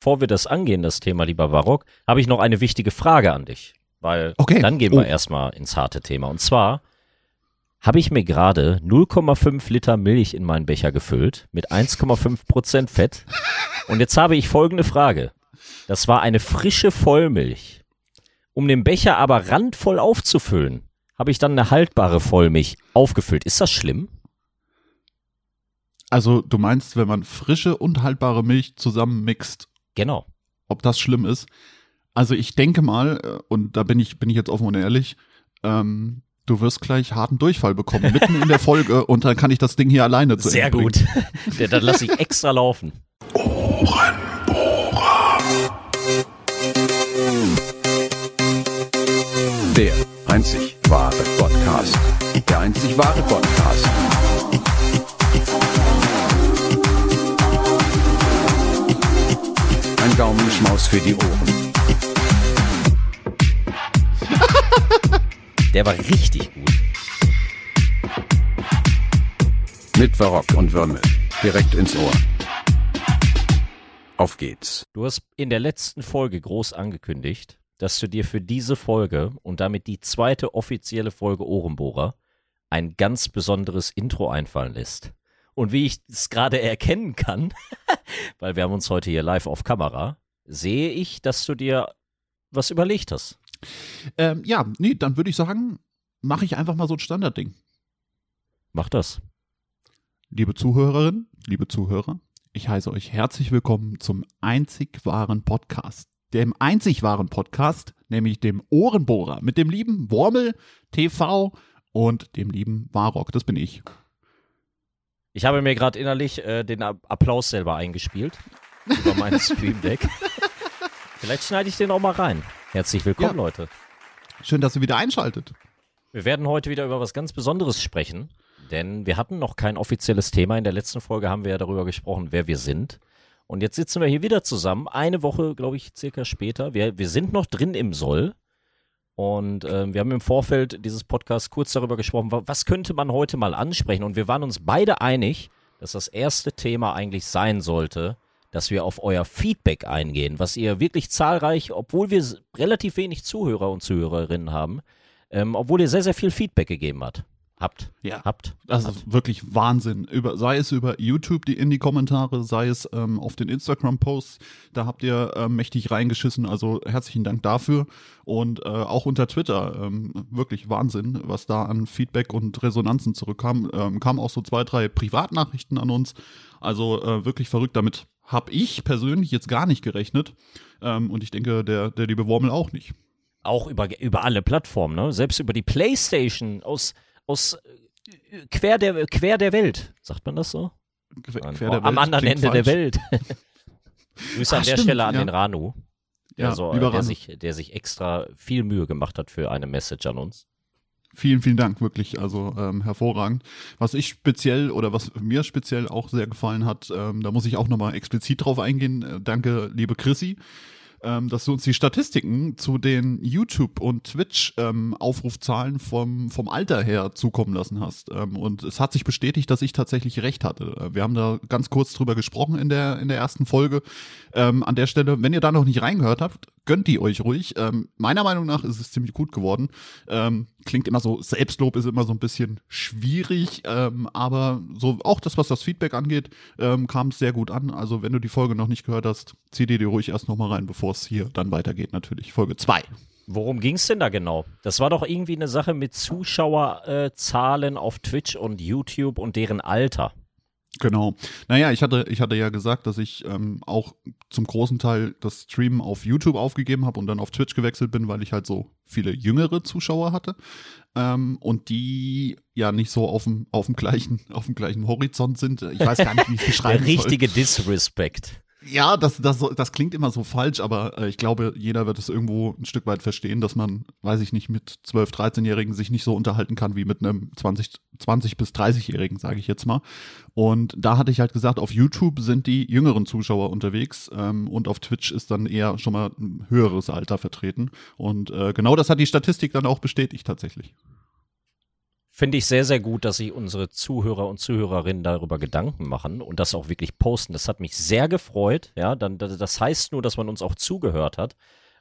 bevor wir das angehen, das Thema, lieber Barock, habe ich noch eine wichtige Frage an dich. Weil Okay. dann gehen Oh. wir erstmal ins harte Thema. Und zwar habe ich mir gerade 0,5 Liter Milch in meinen Becher gefüllt mit 1,5 Prozent Fett. Und jetzt habe ich folgende Frage. Das war eine frische Vollmilch. Um den Becher aber randvoll aufzufüllen, habe ich dann eine haltbare Vollmilch aufgefüllt. Ist das schlimm? Also du meinst, wenn man frische und haltbare Milch zusammenmixt, Genau. ob das schlimm ist? Also ich denke mal, äh, und da bin ich, bin ich jetzt offen und ehrlich, ähm, du wirst gleich harten Durchfall bekommen, mitten in der Folge und dann kann ich das Ding hier alleine zu Sehr gut. Ja, dann lasse ich extra laufen. Der einzig wahre Podcast. Der einzig wahre Podcast. Ein Gaumenschmaus für die Ohren. Der war richtig gut. Mit Barock und Würmel. Direkt ins Ohr. Auf geht's. Du hast in der letzten Folge groß angekündigt, dass du dir für diese Folge und damit die zweite offizielle Folge Ohrenbohrer ein ganz besonderes Intro einfallen lässt. Und wie ich es gerade erkennen kann, weil wir haben uns heute hier live auf Kamera, sehe ich, dass du dir was überlegt hast. Ähm, ja, nee, dann würde ich sagen, mache ich einfach mal so ein Standardding. Mach das. Liebe Zuhörerinnen, liebe Zuhörer, ich heiße euch herzlich willkommen zum einzig wahren Podcast. Dem einzig wahren Podcast, nämlich dem Ohrenbohrer mit dem lieben Wormel TV und dem lieben Warrock. Das bin ich. Ich habe mir gerade innerlich äh, den Applaus selber eingespielt über mein Stream Deck. Vielleicht schneide ich den auch mal rein. Herzlich willkommen, Ja. Leute. Schön, dass ihr wieder einschaltet. Wir werden heute wieder über was ganz Besonderes sprechen, denn wir hatten noch kein offizielles Thema. In der letzten Folge haben wir ja darüber gesprochen, wer wir sind. Und jetzt sitzen wir hier wieder zusammen, eine Woche, glaube ich, circa später. Wir, wir sind noch drin im Soll. Und ähm, wir haben im Vorfeld dieses Podcasts kurz darüber gesprochen, wa- was könnte man heute mal ansprechen. Und wir waren uns beide einig, dass das erste Thema eigentlich sein sollte, dass wir auf euer Feedback eingehen, was ihr wirklich zahlreich, obwohl wir relativ wenig Zuhörer und Zuhörerinnen haben, ähm, obwohl ihr sehr, sehr viel Feedback gegeben hat. Habt. Ja. Habt. Das ist wirklich Wahnsinn. Über, sei es über YouTube, die in die Kommentare, sei es ähm, auf den Instagram-Posts, da habt ihr ähm, mächtig reingeschissen. Also herzlichen Dank dafür. Und äh, auch unter Twitter, ähm, wirklich Wahnsinn, was da an Feedback und Resonanzen zurückkam. Ähm, kamen auch so zwei, drei Privatnachrichten an uns. Also äh, wirklich verrückt. Damit habe ich persönlich jetzt gar nicht gerechnet. Ähm, und ich denke, der, der liebe Wormel auch nicht. Auch über, über alle Plattformen, ne? Selbst über die Playstation aus, aus äh, quer, der, quer der Welt. Sagt man das so? Quer, Nein, quer der am Welt anderen klingt Ende der falsch. Welt. Grüße an der stimmt, Stelle an ja. den Ranu. Ja, also, äh, lieber der, sich, der sich extra viel Mühe gemacht hat für eine Message an uns. Vielen, vielen Dank, wirklich. Also ähm, hervorragend. Was ich speziell oder was mir speziell auch sehr gefallen hat, ähm, da muss ich auch nochmal explizit drauf eingehen. Äh, danke, liebe Chrissy, ähm, dass du uns die Statistiken zu den YouTube- und Twitch-Aufrufzahlen vom, vom Alter her zukommen lassen hast. Ähm, und es hat sich bestätigt, dass ich tatsächlich recht hatte. Äh, Wir haben da ganz kurz drüber gesprochen in der, in der ersten Folge. Ähm, an der Stelle, wenn ihr da noch nicht reingehört habt, gönnt die euch ruhig. Ähm, meiner Meinung nach ist es ziemlich gut geworden. Ähm, klingt immer so, Selbstlob ist immer so ein bisschen schwierig, ähm, aber so auch das, was das Feedback angeht, ähm, kam es sehr gut an. Also wenn du die Folge noch nicht gehört hast, zieh dir die ruhig erst nochmal rein, bevor es hier dann weitergeht, natürlich. Folge 2. Worum ging es denn da genau? Das war doch irgendwie eine Sache mit Zuschauerzahlen auf Twitch und YouTube und deren Alter. Genau. Naja, ich hatte, ich hatte ja gesagt, dass ich ähm, auch zum großen Teil das Streamen auf YouTube aufgegeben habe und dann auf Twitch gewechselt bin, weil ich halt so viele jüngere Zuschauer hatte. Ähm, und die ja nicht so auf dem, auf dem gleichen, auf dem gleichen Horizont sind. Ich weiß gar nicht, wie ich es Der beschreiben soll. richtige Disrespect. Ja, das, das, das klingt immer so falsch, aber äh, ich glaube, jeder wird es irgendwo ein Stück weit verstehen, dass man, weiß ich nicht, mit 12-, 13-Jährigen sich nicht so unterhalten kann wie mit einem 20, 20 bis 30-Jährigen, sage ich jetzt mal. Und da hatte ich halt gesagt, auf YouTube sind die jüngeren Zuschauer unterwegs ähm, und auf Twitch ist dann eher schon mal ein höheres Alter vertreten. Und äh, genau das hat die Statistik dann auch bestätigt tatsächlich. Finde ich sehr, sehr gut, dass sich unsere Zuhörer und Zuhörerinnen darüber Gedanken machen und das auch wirklich posten. Das hat mich sehr gefreut. Ja, dann, das heißt nur, dass man uns auch zugehört hat.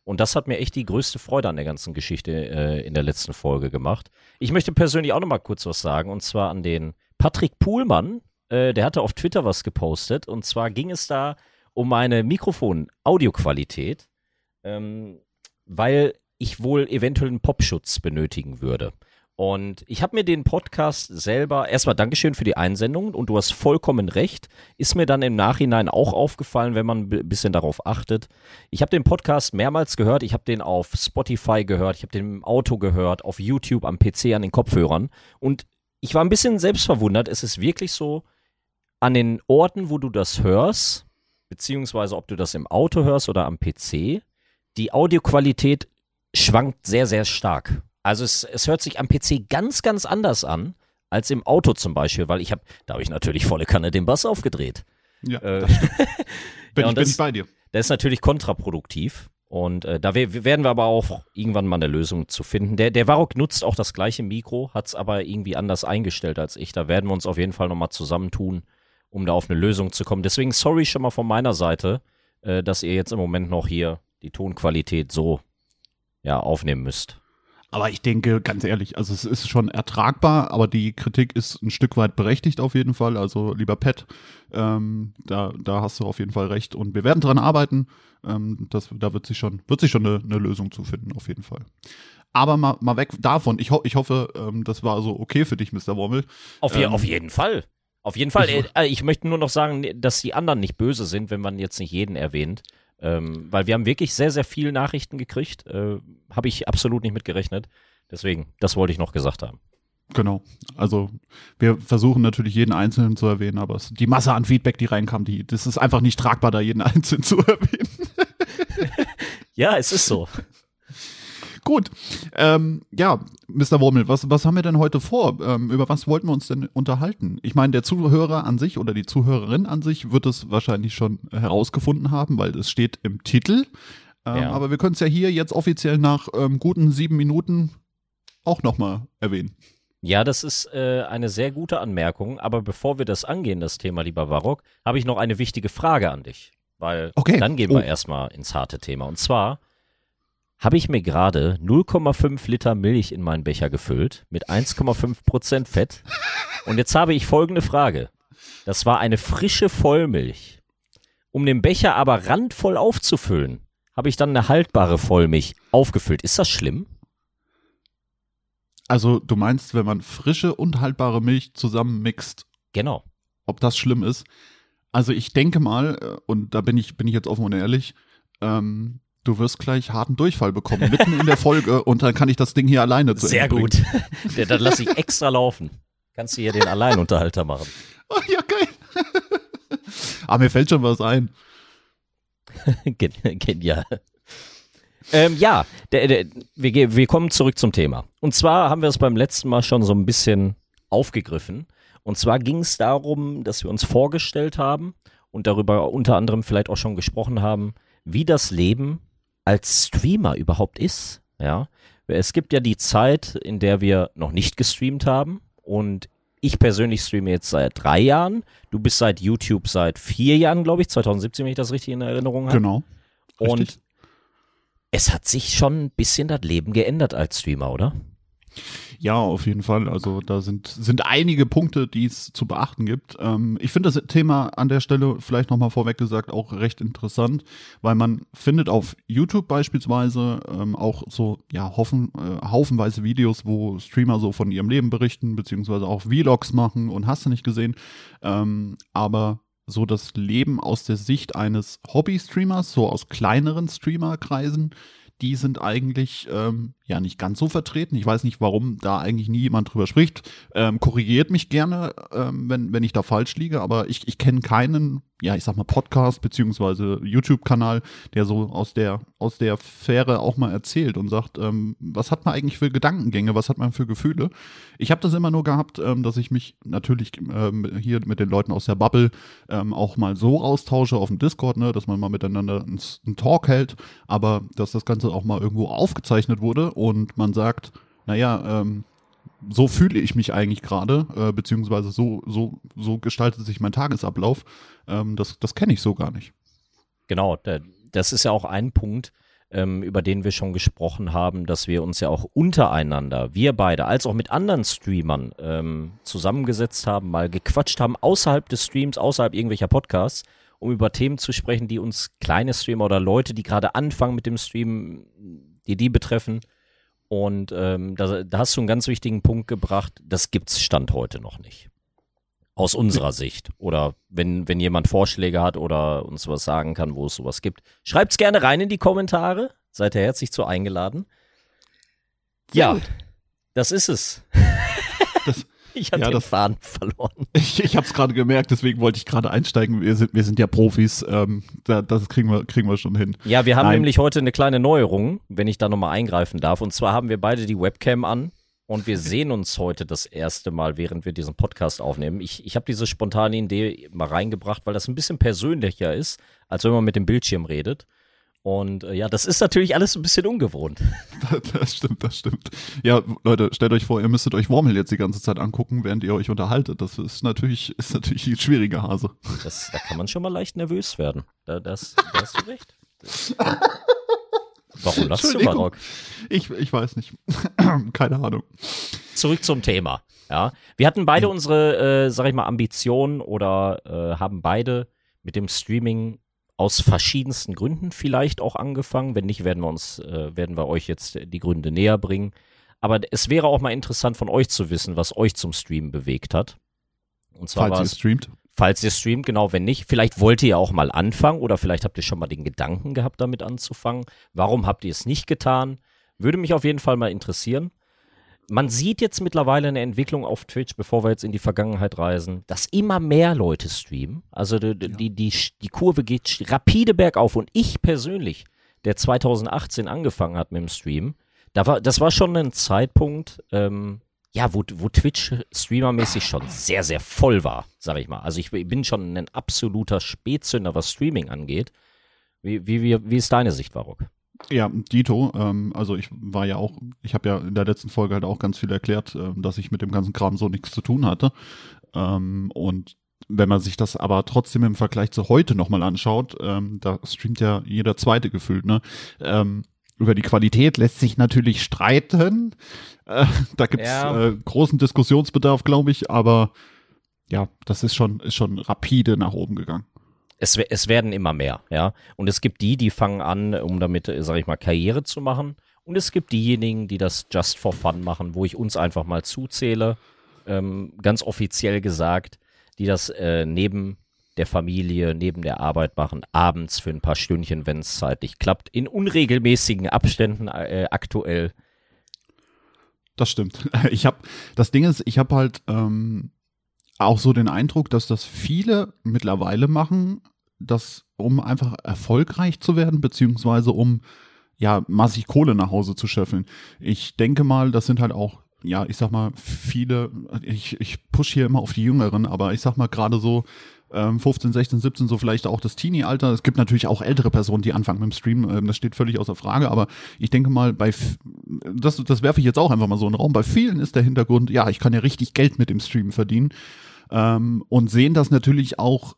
Und das hat mir echt die größte Freude an der ganzen Geschichte äh, in der letzten Folge gemacht. Ich möchte persönlich auch noch mal kurz was sagen und zwar an den Patrick Puhlmann. Äh, der hatte auf Twitter was gepostet und zwar ging es da um meine Mikrofon-Audioqualität, ähm, weil ich wohl eventuell einen Popschutz benötigen würde. Und ich habe mir den Podcast selber, erstmal Dankeschön für die Einsendung. Und du hast vollkommen recht, ist mir dann im Nachhinein auch aufgefallen, wenn man ein bisschen darauf achtet. Ich habe den Podcast mehrmals gehört, ich habe den auf Spotify gehört, ich habe den im Auto gehört, auf YouTube, am PC, an den Kopfhörern. Und ich war ein bisschen selbst verwundert, es ist wirklich so, an den Orten, wo du das hörst, beziehungsweise ob du das im Auto hörst oder am PC, die Audioqualität schwankt sehr, sehr stark. Also es, es hört sich am PC ganz, ganz anders an als im Auto zum Beispiel, weil ich habe, da habe ich natürlich volle Kanne den Bass aufgedreht. Ja, Äh, bin, ja, ich, bin das- ich bei dir. Das ist natürlich kontraproduktiv. Und äh, da we werden wir aber auch irgendwann mal eine Lösung zu finden. Der, der Varrock nutzt auch das gleiche Mikro, hat es aber irgendwie anders eingestellt als ich. Da werden wir uns auf jeden Fall nochmal zusammentun, um da auf eine Lösung zu kommen. Deswegen sorry schon mal von meiner Seite, äh, dass ihr jetzt im Moment noch hier die Tonqualität so ja, aufnehmen müsst. Aber ich denke, ganz ehrlich, also es ist schon ertragbar, aber die Kritik ist ein Stück weit berechtigt auf jeden Fall. Also lieber Pat, ähm, da, da hast du auf jeden Fall recht. Und wir werden dran arbeiten. Ähm, das, da wird sich schon, wird sich schon eine, eine Lösung zu finden, auf jeden Fall. Aber mal, mal weg davon. Ich, ho ich hoffe, ähm, das war so okay für dich, Mr. Wommel. Auf, je Ähm, auf jeden Fall. Auf jeden Fall. Ich- Äh, ich möchte nur noch sagen, dass die anderen nicht böse sind, wenn man jetzt nicht jeden erwähnt. Ähm, weil wir haben wirklich sehr, sehr viele Nachrichten gekriegt. Äh, Habe ich absolut nicht mit gerechnet. Deswegen, das wollte ich noch gesagt haben. Genau. Also wir versuchen natürlich jeden Einzelnen zu erwähnen, aber es, die Masse an Feedback, die reinkam, die, das ist einfach nicht tragbar, da jeden Einzelnen zu erwähnen. Ja, es ist so. Gut. Ähm, ja, Mr. Wurmel, was, was haben wir denn heute vor? Ähm, über was wollten wir uns denn unterhalten? Ich meine, der Zuhörer an sich oder die Zuhörerin an sich wird es wahrscheinlich schon herausgefunden haben, weil es steht im Titel. Ähm, Ja. Aber wir können es ja hier jetzt offiziell nach ähm, guten sieben Minuten auch nochmal erwähnen. Ja, das ist äh, eine sehr gute Anmerkung. Aber bevor wir das angehen, das Thema, lieber Varrock, habe ich noch eine wichtige Frage an dich. Weil Okay. dann gehen Oh. wir erstmal ins harte Thema. Und zwar habe ich mir gerade 0,5 Liter Milch in meinen Becher gefüllt mit 1,5 Prozent Fett. Und jetzt habe ich folgende Frage. Das war eine frische Vollmilch. Um den Becher aber randvoll aufzufüllen, habe ich dann eine haltbare Vollmilch aufgefüllt. Ist das schlimm? Also du meinst, wenn man frische und haltbare Milch zusammenmixt, Genau. ob das schlimm ist? Also ich denke mal, äh, und da bin ich, bin ich jetzt offen und ehrlich, ähm, du wirst gleich harten Durchfall bekommen, mitten in der Folge und dann kann ich das Ding hier alleine zu Sehr Ende gut. Ja, dann lasse ich extra laufen. Kannst du hier den Alleinunterhalter machen. Oh, ja, geil. Aber mir fällt schon was ein. Gen genial. Ähm, ja, der, der, wir, wir kommen zurück zum Thema. Und zwar haben wir es beim letzten Mal schon so ein bisschen aufgegriffen. Und zwar ging es darum, dass wir uns vorgestellt haben und darüber unter anderem vielleicht auch schon gesprochen haben, wie das Leben als Streamer überhaupt ist. Ja, es gibt ja die Zeit, in der wir noch nicht gestreamt haben und ich persönlich streame jetzt seit drei Jahren. Du bist seit YouTube seit vier Jahren, glaube ich, 2017, wenn ich das richtig in Erinnerung habe. Genau. Und Richtig. es hat sich schon ein bisschen das Leben geändert als Streamer, oder? Ja, auf jeden Fall. Also da sind, sind einige Punkte, die es zu beachten gibt. Ähm, ich finde das Thema an der Stelle vielleicht nochmal vorweg gesagt auch recht interessant, weil man findet auf YouTube beispielsweise ähm, auch so, ja, hoffen, äh, haufenweise Videos, wo Streamer so von ihrem Leben berichten, beziehungsweise auch Vlogs machen und hast du nicht gesehen. Ähm, aber so das Leben aus der Sicht eines Hobby-Streamers, so aus kleineren Streamerkreisen, die sind eigentlich ähm, ja nicht ganz so vertreten. Ich weiß nicht, warum da eigentlich nie jemand drüber spricht. Ähm, korrigiert mich gerne, ähm, wenn, wenn ich da falsch liege, aber ich, ich kenne keinen, ja, ich sag mal, Podcast beziehungsweise YouTube-Kanal, der so aus der, aus der Sphäre auch mal erzählt und sagt, ähm, was hat man eigentlich für Gedankengänge, was hat man für Gefühle. Ich habe das immer nur gehabt, ähm, dass ich mich natürlich ähm, hier mit den Leuten aus der Bubble ähm, auch mal so austausche auf dem Discord, ne, dass man mal miteinander einen Talk hält, aber dass das Ganze auch mal irgendwo aufgezeichnet wurde und man sagt, naja, ähm, so fühle ich mich eigentlich gerade, äh, beziehungsweise so, so, so gestaltet sich mein Tagesablauf. Ähm, das das kenne ich so gar nicht. Genau, das ist ja auch ein Punkt, ähm, über den wir schon gesprochen haben, dass wir uns ja auch untereinander, wir beide, als auch mit anderen Streamern ähm, zusammengesetzt haben, mal gequatscht haben, außerhalb des Streams, außerhalb irgendwelcher Podcasts, um über Themen zu sprechen, die uns kleine Streamer oder Leute, die gerade anfangen mit dem Stream, die die betreffen. Und ähm, da, da hast du einen ganz wichtigen Punkt gebracht, das gibt's Stand heute noch nicht aus unserer Sicht. Oder wenn, wenn jemand Vorschläge hat oder uns was sagen kann, wo es sowas gibt. Schreibt's gerne rein in die Kommentare. Seid ihr herzlich zu eingeladen. Ja, das ist es. Das, ich hatte ja, den Faden verloren. Ich, ich habe es gerade gemerkt, deswegen wollte ich gerade einsteigen. Wir sind, wir sind ja Profis. Ähm, da, das kriegen wir, kriegen wir schon hin. Ja, wir haben Nein. nämlich heute eine kleine Neuerung, wenn ich da nochmal eingreifen darf. Und zwar haben wir beide die Webcam an und wir sehen uns heute das erste Mal, während wir diesen Podcast aufnehmen. Ich, ich habe diese spontane Idee mal reingebracht, weil das ein bisschen persönlicher ist, als wenn man mit dem Bildschirm redet. Und äh, ja, das ist natürlich alles ein bisschen ungewohnt. Das stimmt, das stimmt. Ja, Leute, stellt euch vor, ihr müsstet euch Wormel jetzt die ganze Zeit angucken, während ihr euch unterhaltet. Das ist natürlich, ist natürlich ein schwieriger Hase. Das, da kann man schon mal leicht nervös werden. Da, das, da hast du recht. Warum lachst du, Barock? Ich, ich weiß nicht. Keine Ahnung. Zurück zum Thema. Ja, wir hatten beide unsere, äh, sag ich mal, Ambitionen oder äh, haben beide mit dem Streaming aus verschiedensten Gründen vielleicht auch angefangen. Wenn nicht, werden wir uns, äh, werden wir euch jetzt die Gründe näher bringen. Aber es wäre auch mal interessant von euch zu wissen, was euch zum Streamen bewegt hat. Und zwar Falls ihr streamt. Falls ihr streamt, genau, wenn nicht, vielleicht wollt ihr ja auch mal anfangen oder vielleicht habt ihr schon mal den Gedanken gehabt, damit anzufangen. Warum habt ihr es nicht getan? Würde mich auf jeden Fall mal interessieren. Man sieht jetzt mittlerweile eine Entwicklung auf Twitch, bevor wir jetzt in die Vergangenheit reisen, dass immer mehr Leute streamen. Also die, die, die, die Kurve geht rapide bergauf und ich persönlich, der 2018 angefangen hat mit dem Stream, da war, das war schon ein Zeitpunkt, ähm, ja, wo, wo Twitch streamermäßig schon sehr, sehr voll war, sag ich mal. Also ich bin schon ein absoluter Spätzünder, was Streaming angeht. Wie, wie, wie, wie ist deine Sicht, Warok? Ja, Dito, ähm, also ich war ja auch, ich habe ja in der letzten Folge halt auch ganz viel erklärt, äh, dass ich mit dem ganzen Kram so nichts zu tun hatte. Ähm, und wenn man sich das aber trotzdem im Vergleich zu heute nochmal anschaut, ähm, da streamt ja jeder zweite gefühlt, ne? Ähm, über die Qualität lässt sich natürlich streiten. Äh, da gibt es ja. äh, großen Diskussionsbedarf, glaube ich, aber ja, das ist schon, ist schon rapide nach oben gegangen. Es, es werden immer mehr, ja. Und es gibt die, die fangen an, um damit, sag ich mal, Karriere zu machen. Und es gibt diejenigen, die das just for fun machen, wo ich uns einfach mal zuzähle, ähm, ganz offiziell gesagt, die das äh, neben der Familie, neben der Arbeit machen, abends für ein paar Stündchen, wenn es zeitlich klappt, in unregelmäßigen Abständen äh, aktuell. Das stimmt. Ich habe, das Ding ist, ich habe halt ähm, auch so den Eindruck, dass das viele mittlerweile machen, dass um einfach erfolgreich zu werden, beziehungsweise um ja massig Kohle nach Hause zu scheffeln. Ich denke mal, das sind halt auch ja, ich sag mal, viele, ich, ich push hier immer auf die Jüngeren, aber ich sag mal gerade so 15, 16, 17, so vielleicht auch das Teenie-Alter. Es gibt natürlich auch ältere Personen, die anfangen mit dem Stream, ähm, das steht völlig außer Frage, aber ich denke mal, bei, das, das werfe ich jetzt auch einfach mal so in den Raum, bei vielen ist der Hintergrund, ja, ich kann ja richtig Geld mit dem Stream verdienen ähm, und sehen das natürlich auch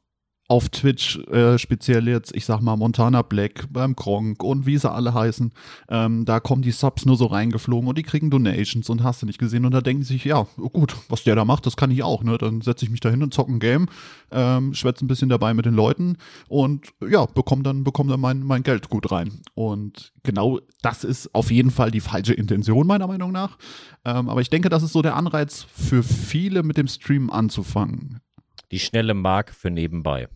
auf Twitch, äh, speziell jetzt, ich sag mal, Montana Black, beim Kronk und wie sie alle heißen, ähm, da kommen die Subs nur so reingeflogen und die kriegen Donations und hast du nicht gesehen. Und da denken sie sich, ja, gut, was der da macht, das kann ich auch, ne? Dann setze ich mich da hin und zocke ein Game, ähm, schwätze ein bisschen dabei mit den Leuten und ja, bekomme dann, bekomm dann mein, mein Geld gut rein. Und genau das ist auf jeden Fall die falsche Intention, meiner Meinung nach. Ähm, aber ich denke, das ist so der Anreiz für viele mit dem Stream anzufangen. Die schnelle Mark für nebenbei.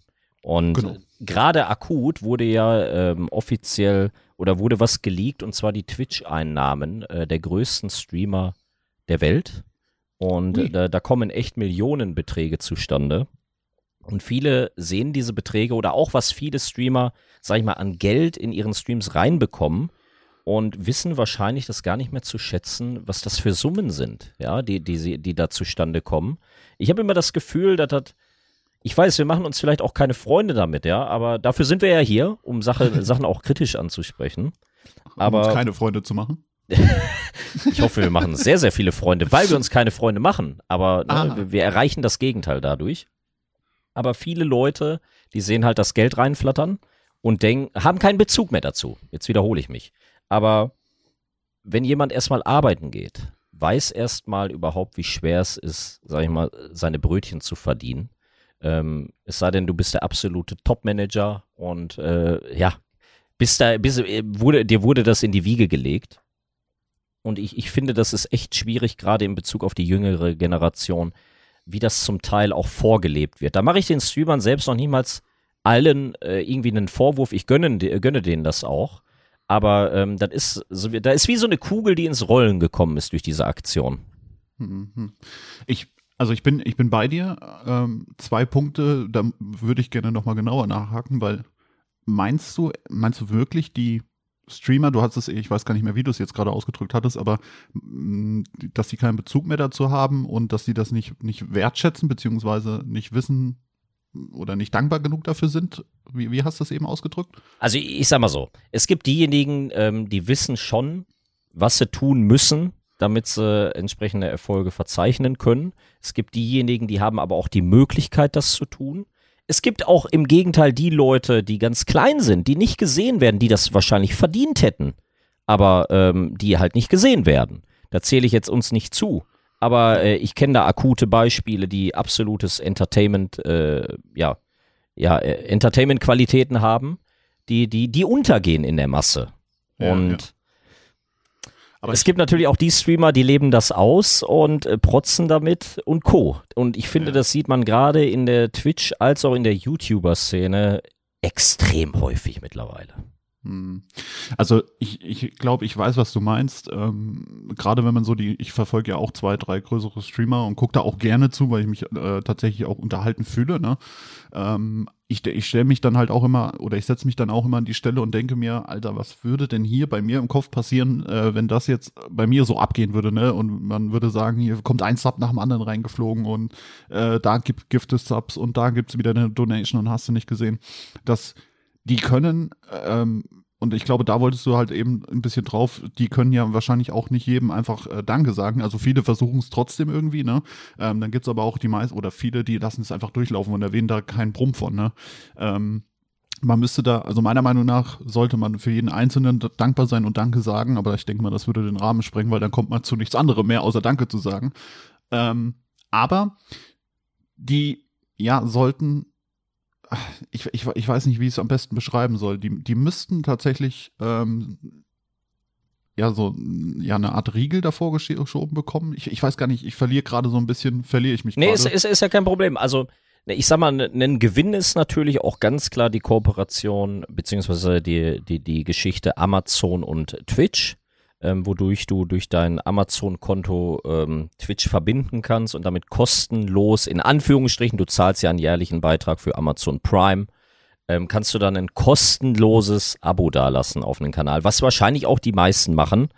Und genau. gerade akut wurde ja ähm, offiziell oder wurde was geleakt und zwar die Twitch-Einnahmen äh, der größten Streamer der Welt. Und äh, da kommen echt Millionenbeträge zustande. Und viele sehen diese Beträge oder auch was viele Streamer, sag ich mal, an Geld in ihren Streams reinbekommen und wissen wahrscheinlich das gar nicht mehr zu schätzen, was das für Summen sind, ja, die, die, die da zustande kommen. Ich habe immer das Gefühl, dass das ich weiß, wir machen uns vielleicht auch keine Freunde damit, ja, aber dafür sind wir ja hier, um Sache, Sachen auch kritisch anzusprechen. Aber um uns keine Freunde zu machen. ich hoffe, wir machen sehr, sehr viele Freunde, weil wir uns keine Freunde machen. Aber ne, Ah. wir, wir erreichen das Gegenteil dadurch. Aber viele Leute, die sehen halt das Geld reinflattern und denken, haben keinen Bezug mehr dazu. Jetzt wiederhole ich mich. Aber wenn jemand erstmal arbeiten geht, weiß erstmal überhaupt, wie schwer es ist, sag ich mal, seine Brötchen zu verdienen. Ähm, es sei denn, du bist der absolute Top-Manager und äh, ja, bist da, bist, äh, wurde, dir wurde das in die Wiege gelegt. Und ich, ich finde, das ist echt schwierig, gerade in Bezug auf die jüngere Generation, wie das zum Teil auch vorgelebt wird. Da mache ich den Streamern selbst noch niemals allen äh, irgendwie einen Vorwurf. Ich gönne, gönne denen das auch. Aber ähm, das ist, so, da ist wie so eine Kugel, die ins Rollen gekommen ist durch diese Aktion. Mhm. Ich, also ich bin, ich bin bei dir. Ähm, zwei Punkte, da würde ich gerne nochmal genauer nachhaken, weil meinst du, meinst du wirklich die Streamer, du hast es, ich weiß gar nicht mehr, wie du es jetzt gerade ausgedrückt hattest, aber mh, dass sie keinen Bezug mehr dazu haben und dass sie das nicht, nicht wertschätzen, beziehungsweise nicht wissen oder nicht dankbar genug dafür sind? Wie, wie hast du das eben ausgedrückt? Also ich, ich sag mal so, es gibt diejenigen, ähm, die wissen schon, was sie tun müssen, damit sie entsprechende Erfolge verzeichnen können. Es gibt diejenigen, die haben aber auch die Möglichkeit, das zu tun. Es gibt auch im Gegenteil die Leute, die ganz klein sind, die nicht gesehen werden, die das wahrscheinlich verdient hätten, aber ähm, die halt nicht gesehen werden. Da zähle ich jetzt uns nicht zu. Aber äh, ich kenne da akute Beispiele, die absolutes Entertainment, äh, ja, ja, äh, Entertainment-Qualitäten haben, die, die, die untergehen in der Masse. Ja, und ja. Aber es gibt natürlich auch die Streamer, die leben das aus und äh, protzen damit und Co. Und ich finde, Ja. das sieht man gerade in der Twitch- als auch in der YouTuber-Szene extrem häufig mittlerweile. Hm. Also ich, ich glaube, ich weiß, was du meinst. Ähm, Gerade wenn man so die, ich verfolge ja auch zwei, drei größere Streamer und gucke da auch gerne zu, weil ich mich äh, tatsächlich auch unterhalten fühle. Ne? Ähm, ich ich stelle mich dann halt auch immer oder ich setze mich dann auch immer an die Stelle und denke mir, Alter, was würde denn hier bei mir im Kopf passieren, äh, wenn das jetzt bei mir so abgehen würde, ne? Und man würde sagen, hier kommt ein Sub nach dem anderen reingeflogen und äh, da gibt Gift es Subs und da gibt's wieder eine Donation und hast du nicht gesehen. Das die können, ähm, und ich glaube, da wolltest du halt eben ein bisschen drauf, die können ja wahrscheinlich auch nicht jedem einfach äh, Danke sagen. Also viele versuchen es trotzdem irgendwie, ne? Ähm, dann gibt's aber auch die meisten oder viele, die lassen es einfach durchlaufen und erwähnen da keinen Brumm von, ne? Ähm, man müsste da, also meiner Meinung nach, sollte man für jeden Einzelnen dankbar sein und Danke sagen, aber ich denke mal, das würde den Rahmen sprengen, weil dann kommt man zu nichts anderem mehr, außer Danke zu sagen. Ähm, aber die, ja, sollten ich, ich, ich weiß nicht, wie ich es am besten beschreiben soll. Die, die müssten tatsächlich ähm, ja so ja eine Art Riegel davor geschoben bekommen. Ich, ich weiß gar nicht, ich verliere gerade so ein bisschen, verliere ich mich Nee, gerade. ist, ist, ist ja kein Problem. Also, ne, ich sag mal, ein Gewinn ist natürlich auch ganz klar die Kooperation, beziehungsweise die, die, die Geschichte Amazon und Twitch, ähm, wodurch du durch dein Amazon-Konto ähm, Twitch verbinden kannst und damit kostenlos, in Anführungsstrichen, du zahlst ja einen jährlichen Beitrag für Amazon Prime, ähm, kannst du dann ein kostenloses Abo dalassen auf einen Kanal, was wahrscheinlich auch die meisten machen.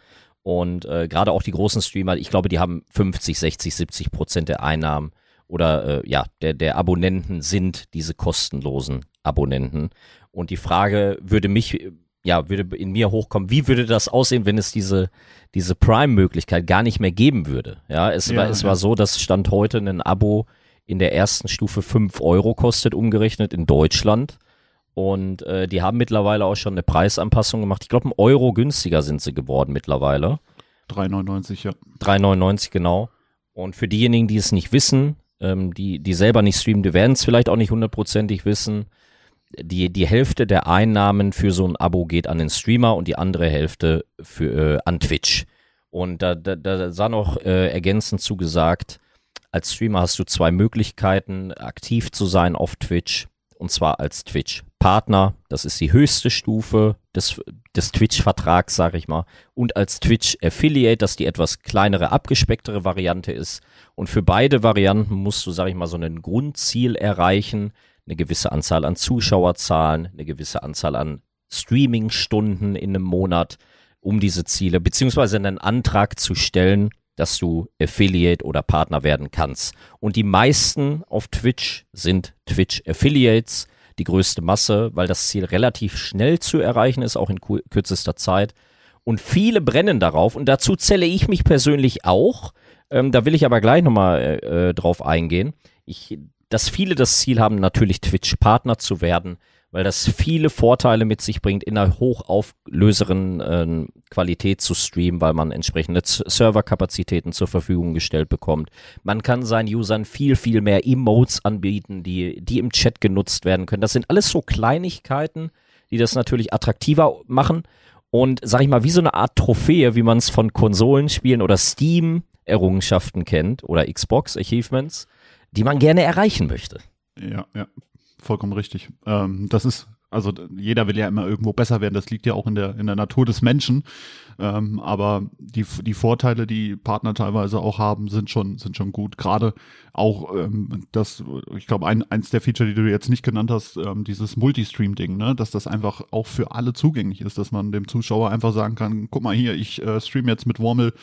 Und äh, gerade auch die großen Streamer, ich glaube, die haben 50, 60, 70 Prozent der Einnahmen oder äh, ja, der, der Abonnenten sind diese kostenlosen Abonnenten. Und die Frage würde mich, ja, würde in mir hochkommen, wie würde das aussehen, wenn es diese, diese Prime-Möglichkeit gar nicht mehr geben würde? Ja, es, Ja, war, es ja. war so, dass Stand heute ein Abo in der ersten Stufe 5 Euro kostet, umgerechnet in Deutschland. Und äh, die haben mittlerweile auch schon eine Preisanpassung gemacht. Ich glaube, ein Euro günstiger sind sie geworden mittlerweile. 3,99, ja. 3,99 genau. Und für diejenigen, die es nicht wissen, ähm, die, die selber nicht streamen, die werden es vielleicht auch nicht hundertprozentig wissen. Die, die Hälfte der Einnahmen für so ein Abo geht an den Streamer und die andere Hälfte für, äh, an Twitch. Und da, da, da sah noch äh, ergänzend zugesagt, als Streamer hast du zwei Möglichkeiten, aktiv zu sein auf Twitch. Und zwar als Twitch-Partner, das ist die höchste Stufe des, des Twitch-Vertrags, sag ich mal. Und als Twitch-Affiliate, das die etwas kleinere, abgespecktere Variante ist. Und für beide Varianten musst du, sag ich mal, so ein Grundziel erreichen. Eine gewisse Anzahl an Zuschauerzahlen, eine gewisse Anzahl an Streaming-Stunden in einem Monat, um diese Ziele, beziehungsweise einen Antrag zu stellen, dass du Affiliate oder Partner werden kannst. Und die meisten auf Twitch sind Twitch Affiliates, die größte Masse, weil das Ziel relativ schnell zu erreichen ist, auch in kürzester Zeit. Und viele brennen darauf und dazu zähle ich mich persönlich auch. Ähm, da will ich aber gleich nochmal äh, äh, drauf eingehen. Ich, dass viele das Ziel haben, natürlich Twitch-Partner zu werden, weil das viele Vorteile mit sich bringt, in einer hochauflöseren äh, Qualität zu streamen, weil man entsprechende Serverkapazitäten zur Verfügung gestellt bekommt. Man kann seinen Usern viel, viel mehr Emotes anbieten, die, die im Chat genutzt werden können. Das sind alles so Kleinigkeiten, die das natürlich attraktiver machen und, sag ich mal, wie so eine Art Trophäe, wie man es von Konsolenspielen oder Steam-Errungenschaften kennt oder Xbox-Achievements, die man gerne erreichen möchte. Ja, ja, vollkommen richtig. Ähm, das ist, also jeder will ja immer irgendwo besser werden, das liegt ja auch in der, in der Natur des Menschen. Ähm, aber die, die Vorteile, die Partner teilweise auch haben, sind schon, sind schon gut. Gerade auch ähm, das, ich glaube, ein, eins der Feature, die du jetzt nicht genannt hast, ähm, dieses Multistream-Ding, ne? dass das einfach auch für alle zugänglich ist, dass man dem Zuschauer einfach sagen kann, guck mal hier, ich äh, stream jetzt mit Wormel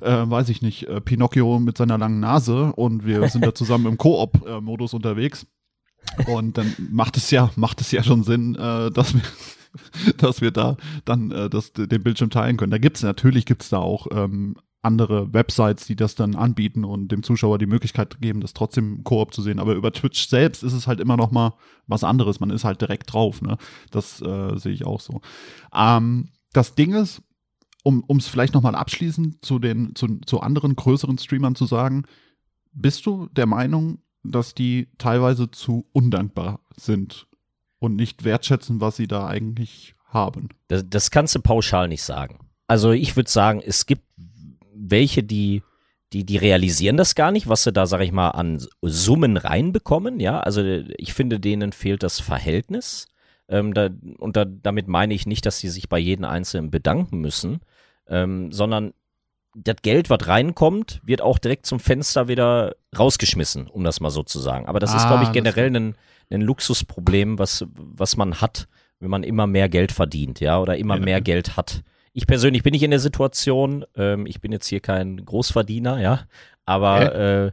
äh, weiß ich nicht, äh, Pinocchio mit seiner langen Nase und wir sind da zusammen im Koop-Modus unterwegs. Und dann macht es ja, macht es ja schon Sinn, äh, dass wir, dass wir da dann äh, das, den Bildschirm teilen können. Da gibt es natürlich gibt's da auch ähm, andere Websites, die das dann anbieten und dem Zuschauer die Möglichkeit geben, das trotzdem Koop zu sehen. Aber über Twitch selbst ist es halt immer noch mal was anderes. Man ist halt direkt drauf. Ne? Das äh, sehe ich auch so. Ähm, das Ding ist, um es vielleicht noch mal abschließend zu den zu, zu anderen größeren Streamern zu sagen, bist du der Meinung, dass die teilweise zu undankbar sind und nicht wertschätzen, was sie da eigentlich haben. Das, das kannst du pauschal nicht sagen. Also ich würde sagen, es gibt welche, die, die, die realisieren das gar nicht, was sie da, sag ich mal, an Summen reinbekommen. Ja, also ich finde, denen fehlt das Verhältnis. Ähm, da, und da, damit meine ich nicht, dass sie sich bei jedem Einzelnen bedanken müssen, ähm, sondern das Geld, was reinkommt, wird auch direkt zum Fenster wieder rausgeschmissen, um das mal so zu sagen. Aber das ah, ist, glaube ich, generell ein, ein Luxusproblem, was, was man hat, wenn man immer mehr Geld verdient, ja, oder immer ja. mehr Geld hat. Ich persönlich bin nicht in der Situation, ähm, ich bin jetzt hier kein Großverdiener, ja, aber äh,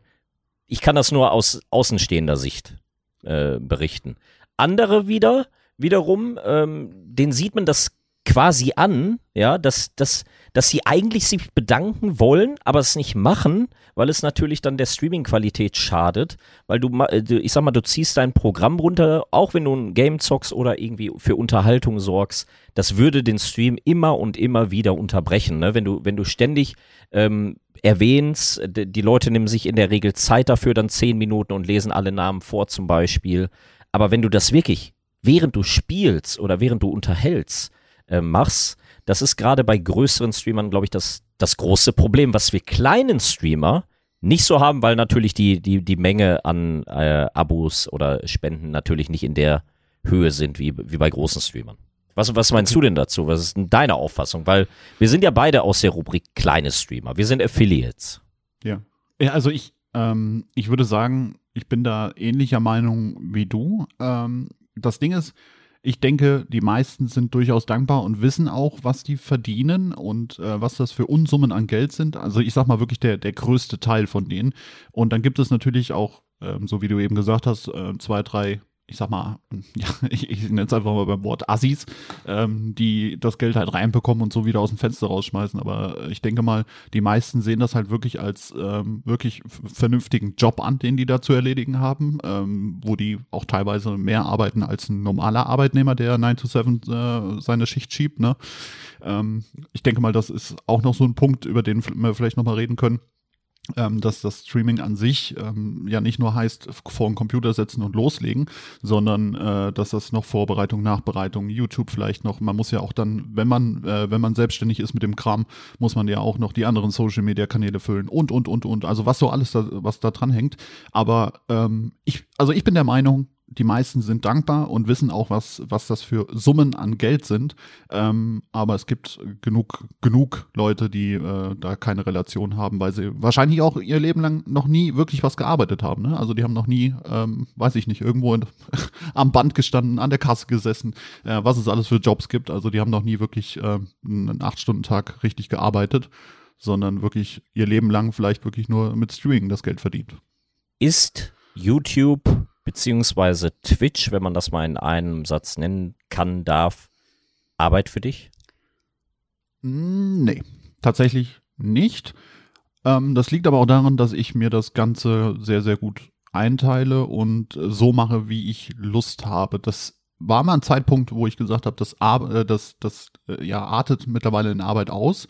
ich kann das nur aus außenstehender Sicht äh, berichten. Andere wieder, wiederum, ähm, den sieht man das quasi an, ja, dass, dass, dass sie eigentlich sich bedanken wollen, aber es nicht machen, weil es natürlich dann der Streaming-Qualität schadet, weil äh, du, ich sag mal, du ziehst dein Programm runter, auch wenn du ein Game zockst oder irgendwie für Unterhaltung sorgst, das würde den Stream immer und immer wieder unterbrechen, ne? wenn du, wenn du ständig ähm, erwähnst, die Leute nehmen sich in der Regel Zeit dafür, dann zehn Minuten und lesen alle Namen vor zum Beispiel, aber wenn du das wirklich während du spielst oder während du unterhältst, äh, machst, das ist gerade bei größeren Streamern, glaube ich, das, das große Problem, was wir kleinen Streamer nicht so haben, weil natürlich die, die, die Menge an äh, Abos oder Spenden natürlich nicht in der Höhe sind wie, wie bei großen Streamern. Was, was meinst du denn dazu? Was ist denn deine Auffassung? Weil wir sind ja beide aus der Rubrik kleine Streamer. Wir sind Affiliates. Ja. Ja, also ich, ähm, ich würde sagen, ich bin da ähnlicher Meinung wie du. Ähm, das Ding ist, ich denke, die meisten sind durchaus dankbar und wissen auch, was die verdienen und äh, was das für Unsummen an Geld sind. Also ich sag mal wirklich der, der größte Teil von denen. Und dann gibt es natürlich auch, ähm, so wie du eben gesagt hast, äh, zwei, drei ich sag mal, ja, ich, ich nenne es einfach mal beim Wort Assis, ähm, die das Geld halt reinbekommen und so wieder aus dem Fenster rausschmeißen. Aber ich denke mal, die meisten sehen das halt wirklich als ähm, wirklich vernünftigen Job an, den die da zu erledigen haben, ähm, wo die auch teilweise mehr arbeiten als ein normaler Arbeitnehmer, der 9 to 7 äh, seine Schicht schiebt. Ne? Ähm, ich denke mal, das ist auch noch so ein Punkt, über den wir vielleicht nochmal reden können ähm, dass das Streaming an sich ähm, ja nicht nur heißt, vor den Computer setzen und loslegen, sondern äh, dass das noch Vorbereitung, Nachbereitung, YouTube vielleicht noch, man muss ja auch dann, wenn man, äh, wenn man selbstständig ist mit dem Kram, muss man ja auch noch die anderen Social Media Kanäle füllen und, und, und, und, also was so alles da, was da dran hängt. Aber ähm, ich, also ich bin der Meinung, die meisten sind dankbar und wissen auch, was, was das für Summen an Geld sind. Ähm, aber es gibt genug, genug Leute, die äh, da keine Relation haben, weil sie wahrscheinlich auch ihr Leben lang noch nie wirklich was gearbeitet haben. Ne? Also die haben noch nie, ähm, weiß ich nicht, irgendwo in, am Band gestanden, an der Kasse gesessen, äh, was es alles für Jobs gibt. Also die haben noch nie wirklich äh, einen Acht-Stunden-Tag richtig gearbeitet, sondern wirklich ihr Leben lang vielleicht wirklich nur mit Streaming das Geld verdient. Ist YouTube beziehungsweise Twitch, wenn man das mal in einem Satz nennen kann, darf, Arbeit für dich? Mm, Nee, tatsächlich nicht. Ähm, das liegt aber auch daran, dass ich mir das Ganze sehr, sehr gut einteile und so mache, wie ich Lust habe. Das war mal ein Zeitpunkt, wo ich gesagt habe, das, Ar- äh, das, das äh, ja, artet mittlerweile in Arbeit aus.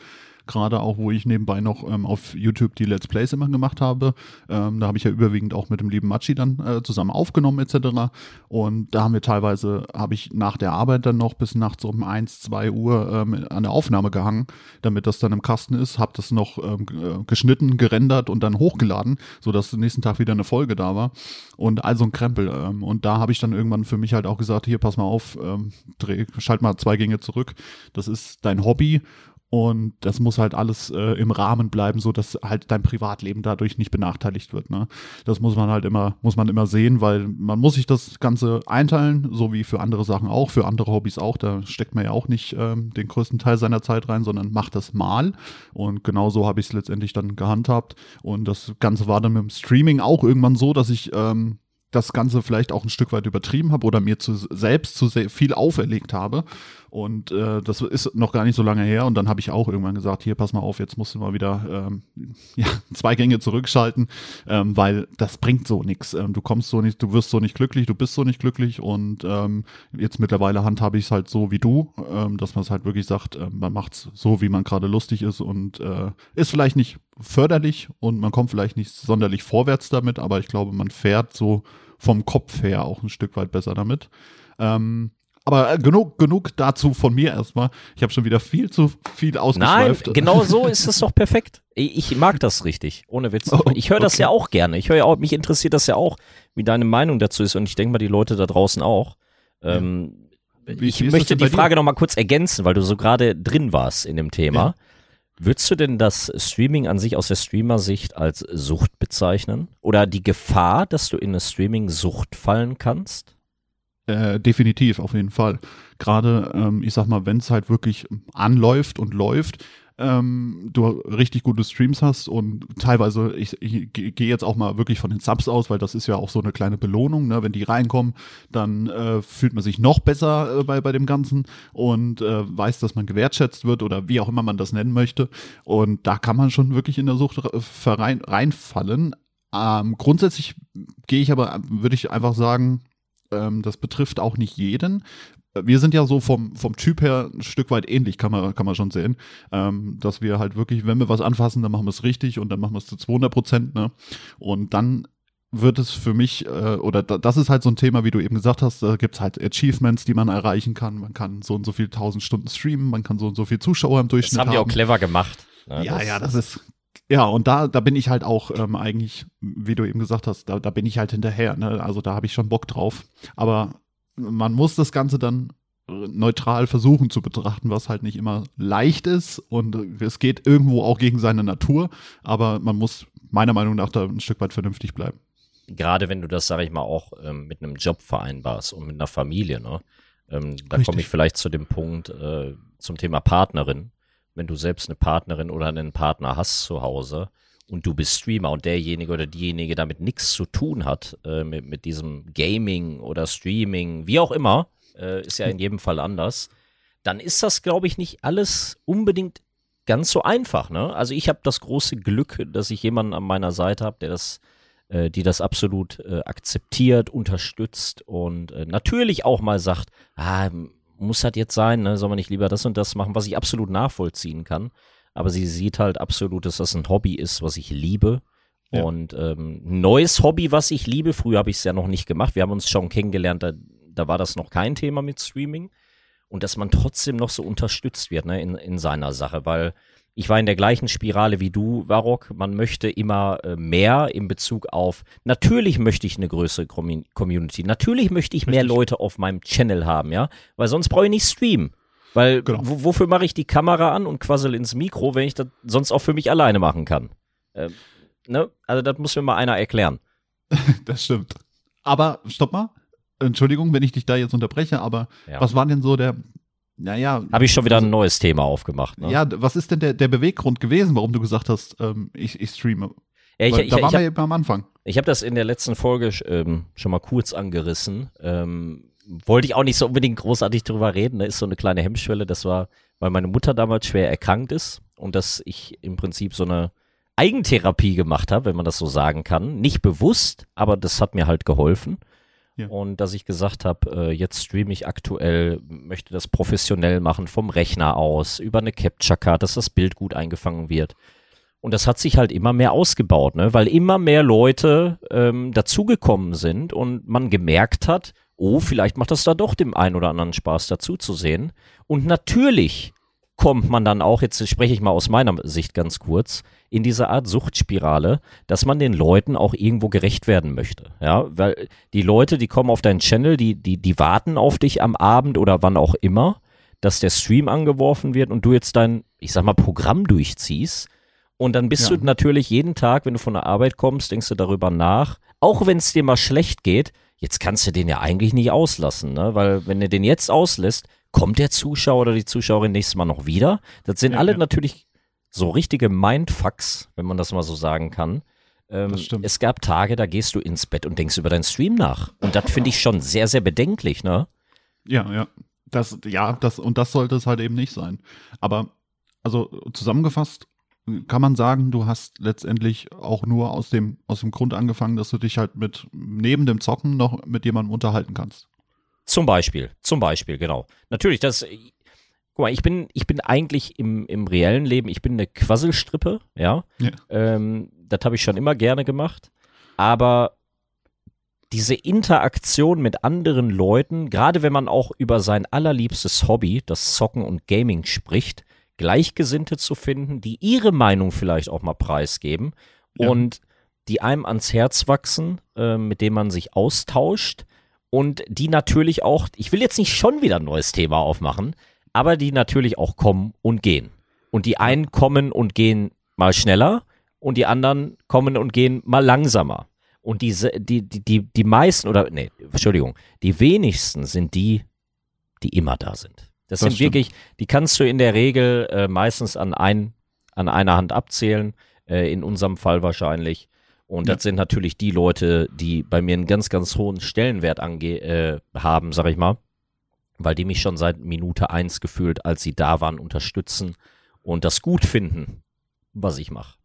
Gerade auch, wo ich nebenbei noch ähm, auf YouTube die Let's Plays immer gemacht habe. Ähm, da habe ich ja überwiegend auch mit dem lieben Machi dann äh, zusammen aufgenommen etc. Und da haben wir teilweise, habe ich nach der Arbeit dann noch bis nachts um 1, 2 Uhr ähm, an der Aufnahme gehangen, damit das dann im Kasten ist, habe das noch ähm, äh, geschnitten, gerendert und dann hochgeladen, sodass am nächsten Tag wieder eine Folge da war. Und also ein Krempel. Ähm, und da habe ich dann irgendwann für mich halt auch gesagt, hier, pass mal auf, ähm, dreh, schalt mal zwei Gänge zurück. Das ist dein Hobby und das muss halt alles äh, im Rahmen bleiben, so dass halt dein Privatleben dadurch nicht benachteiligt wird. Ne? Das muss man halt immer, muss man immer sehen, weil man muss sich das Ganze einteilen, so wie für andere Sachen auch, für andere Hobbys auch. Da steckt man ja auch nicht ähm, den größten Teil seiner Zeit rein, sondern macht das mal. Und genau so habe ich es letztendlich dann gehandhabt. Und das Ganze war dann mit dem Streaming auch irgendwann so, dass ich ähm, das Ganze vielleicht auch ein Stück weit übertrieben habe oder mir zu, selbst zu sehr viel auferlegt habe. Und äh, das ist noch gar nicht so lange her. Und dann habe ich auch irgendwann gesagt, hier, pass mal auf, jetzt musst du mal wieder ähm, ja, zwei Gänge zurückschalten, ähm, weil das bringt so nichts. Ähm, du kommst so nicht, du wirst so nicht glücklich, du bist so nicht glücklich. Und ähm, jetzt mittlerweile handhabe ich es halt so wie du, ähm, dass man es halt wirklich sagt, ähm, man macht es so, wie man gerade lustig ist und äh, ist vielleicht nicht förderlich und man kommt vielleicht nicht sonderlich vorwärts damit, aber ich glaube, man fährt so vom Kopf her auch ein Stück weit besser damit. Ähm, aber äh, genug, genug dazu von mir erstmal. Ich habe schon wieder viel zu viel Nein, ausgeschweift. genau so ist es doch perfekt. Ich mag das richtig, ohne Witz. Oh, Ich höre das okay. ja auch gerne. Ich höre ja auch, mich interessiert das ja auch, wie deine Meinung dazu ist und ich denke mal die Leute da draußen auch. Ähm, Wie- ich wie möchte die dir? Frage noch mal kurz ergänzen, weil du so gerade drin warst in dem Thema. Ja. Würdest du denn das Streaming an sich aus der Streamer-Sicht als Sucht bezeichnen? Oder die Gefahr, dass du in eine Streaming-Sucht fallen kannst? Äh, definitiv, auf jeden Fall. Gerade, ähm, ich sag mal, wenn es halt wirklich anläuft und läuft, ähm, du richtig gute Streams hast und teilweise, ich, ich gehe jetzt auch mal wirklich von den Subs aus, weil das ist ja auch so eine kleine Belohnung, ne? wenn die reinkommen, dann äh, fühlt man sich noch besser äh, bei, bei dem Ganzen und äh, weiß, dass man gewertschätzt wird oder wie auch immer man das nennen möchte und da kann man schon wirklich in der Sucht rein, reinfallen. Ähm, grundsätzlich gehe ich aber, würde ich einfach sagen, ähm, das betrifft auch nicht jeden. Wir sind ja so vom, vom Typ her ein Stück weit ähnlich, kann man, kann man schon sehen. Ähm, dass wir halt wirklich, wenn wir was anfassen, dann machen wir es richtig und dann machen wir es zu 200 Prozent. Ne? Und dann wird es für mich, äh, oder da, das ist halt so ein Thema, wie du eben gesagt hast, da gibt es halt Achievements, die man erreichen kann. Man kann so und so viel tausend Stunden streamen, man kann so und so viel Zuschauer im Das Durchschnitt haben die auch clever gemacht. ne? ja, ja, das ist. Ja, und da, da bin ich halt auch ähm, eigentlich, wie du eben gesagt hast, da, da bin ich halt hinterher. Ne? Also da habe ich schon Bock drauf. Aber man muss das Ganze dann äh, neutral versuchen zu betrachten, was halt nicht immer leicht ist. Und es geht irgendwo auch gegen seine Natur. Aber man muss meiner Meinung nach da ein Stück weit vernünftig bleiben. gerade wenn du das, sage ich mal, auch ähm, mit einem Job vereinbarst und mit einer Familie, ne? Ähm, da komme ich vielleicht zu dem Punkt äh, zum Thema Partnerin. Wenn du selbst eine Partnerin oder einen Partner hast zu Hause und du bist Streamer und derjenige oder diejenige damit nichts zu tun hat, äh, mit, mit diesem Gaming oder Streaming, wie auch immer, äh, ist ja in jedem Fall anders, dann ist das, glaube ich, nicht alles unbedingt ganz so einfach. Ne? Also ich habe das große Glück, dass ich jemanden an meiner Seite habe, der das äh, die das absolut äh, akzeptiert, unterstützt und äh, natürlich auch mal sagt, ah, muss das jetzt sein, ne? soll man nicht lieber das und das machen, was ich absolut nachvollziehen kann. Aber sie sieht halt absolut, dass das ein Hobby ist, was ich liebe. Ja. Und ähm, ein neues Hobby, was ich liebe, früher habe ich es ja noch nicht gemacht. Wir haben uns schon kennengelernt, da, da war das noch kein Thema mit Streaming. Und dass man trotzdem noch so unterstützt wird ne, in, in seiner Sache, weil ich war in der gleichen Spirale wie du, Varrock. Man möchte immer äh, mehr in Bezug auf, natürlich möchte ich eine größere Commu- Community, natürlich möchte ich mehr Richtig. Leute auf meinem Channel haben, ja, weil sonst brauche ich nicht streamen. Weil Genau. wo, wofür mache ich die Kamera an und quassel ins Mikro, wenn ich das sonst auch für mich alleine machen kann? Ähm, ne? Also das muss mir mal einer erklären. Das stimmt. Aber stopp mal. Entschuldigung, wenn ich dich da jetzt unterbreche, aber Ja. was war denn so der, naja, Habe ich schon wieder ein neues Thema aufgemacht. Ne? Ja, was ist denn der, der Beweggrund gewesen, warum du gesagt hast, ähm, ich, ich streame? Ja, ich, Weil ich, da ich, waren wir eben am Anfang. Ich habe das in der letzten Folge ähm, schon mal kurz angerissen. Ähm, wollte ich auch nicht so unbedingt großartig drüber reden. Da ne? ist so eine kleine Hemmschwelle. Das war, weil meine Mutter damals schwer erkrankt ist und dass ich im Prinzip so eine Eigentherapie gemacht habe, wenn man das so sagen kann. Nicht bewusst, aber das hat mir halt geholfen. Ja. Und dass ich gesagt habe, äh, jetzt streame ich aktuell, möchte das professionell machen, vom Rechner aus, über eine Capture Card, dass das Bild gut eingefangen wird. Und das hat sich halt immer mehr ausgebaut, ne? weil immer mehr Leute ähm, dazugekommen sind und man gemerkt hat, oh, vielleicht macht das da doch dem einen oder anderen Spaß dazu zu sehen. Und natürlich kommt man dann auch, jetzt spreche ich mal aus meiner Sicht ganz kurz, in diese Art Suchtspirale, dass man den Leuten auch irgendwo gerecht werden möchte. Ja, weil die Leute, die kommen auf deinen Channel, die, die, die warten auf dich am Abend oder wann auch immer, dass der Stream angeworfen wird und du jetzt dein, ich sag mal, Programm durchziehst. Und dann bist ja. du natürlich jeden Tag, wenn du von der Arbeit kommst, denkst du darüber nach, auch wenn es dir mal schlecht geht, jetzt kannst du den ja eigentlich nicht auslassen, ne? Weil wenn du den jetzt auslässt, kommt der Zuschauer oder die Zuschauerin nächstes Mal noch wieder? Das sind ja, alle ja. natürlich so richtige Mindfucks, wenn man das mal so sagen kann. Ähm, es gab Tage, da gehst du ins Bett und denkst über deinen Stream nach. Und das finde ich schon sehr, sehr bedenklich, ne? Ja, ja. Das, ja, das, und das sollte es halt eben nicht sein. Aber, also zusammengefasst, kann man sagen, du hast letztendlich auch nur aus dem, aus dem Grund angefangen, dass du dich halt mit neben dem Zocken noch mit jemandem unterhalten kannst. Zum Beispiel, zum Beispiel, genau. Natürlich, das, guck mal, ich bin, ich bin eigentlich im, im reellen Leben, ich bin eine Quasselstrippe, ja. ja. Ähm, das habe ich schon immer gerne gemacht. Aber diese Interaktion mit anderen Leuten, gerade wenn man auch über sein allerliebstes Hobby, das Zocken und Gaming spricht, Gleichgesinnte zu finden, die ihre Meinung vielleicht auch mal preisgeben ja. und die einem ans Herz wachsen, äh, mit denen man sich austauscht und die natürlich auch, ich will jetzt nicht schon wieder ein neues Thema aufmachen, aber die natürlich auch kommen und gehen. Und die einen kommen und gehen mal schneller und die anderen kommen und gehen mal langsamer. Und diese, die, die, die, die meisten, oder, nee, Entschuldigung, die wenigsten sind die, die immer da sind. Das, das sind stimmt. wirklich, die kannst du in der Regel äh, meistens an, ein, an einer Hand abzählen, äh, in unserem Fall wahrscheinlich. Und ja. das sind natürlich die Leute, die bei mir einen ganz, ganz hohen Stellenwert ange äh, haben, sag ich mal weil die mich schon seit Minute eins gefühlt, als sie da waren, unterstützen und das gut finden, was ich mache.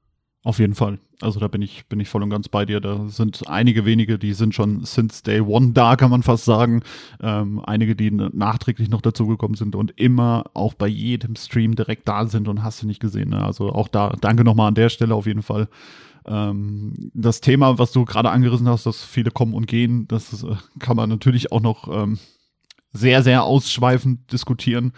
Auf jeden Fall. Also da bin ich, bin ich voll und ganz bei dir. Da sind einige wenige, die sind schon since day one da, kann man fast sagen. Ähm, einige, die nachträglich noch dazugekommen sind und immer auch bei jedem Stream direkt da sind und hast du nicht gesehen. Ne? Also auch da, danke nochmal an der Stelle auf jeden Fall. Ähm, das Thema, was du gerade angerissen hast, dass viele kommen und gehen, das ist, äh, kann man natürlich auch noch ähm, sehr, sehr ausschweifend diskutieren.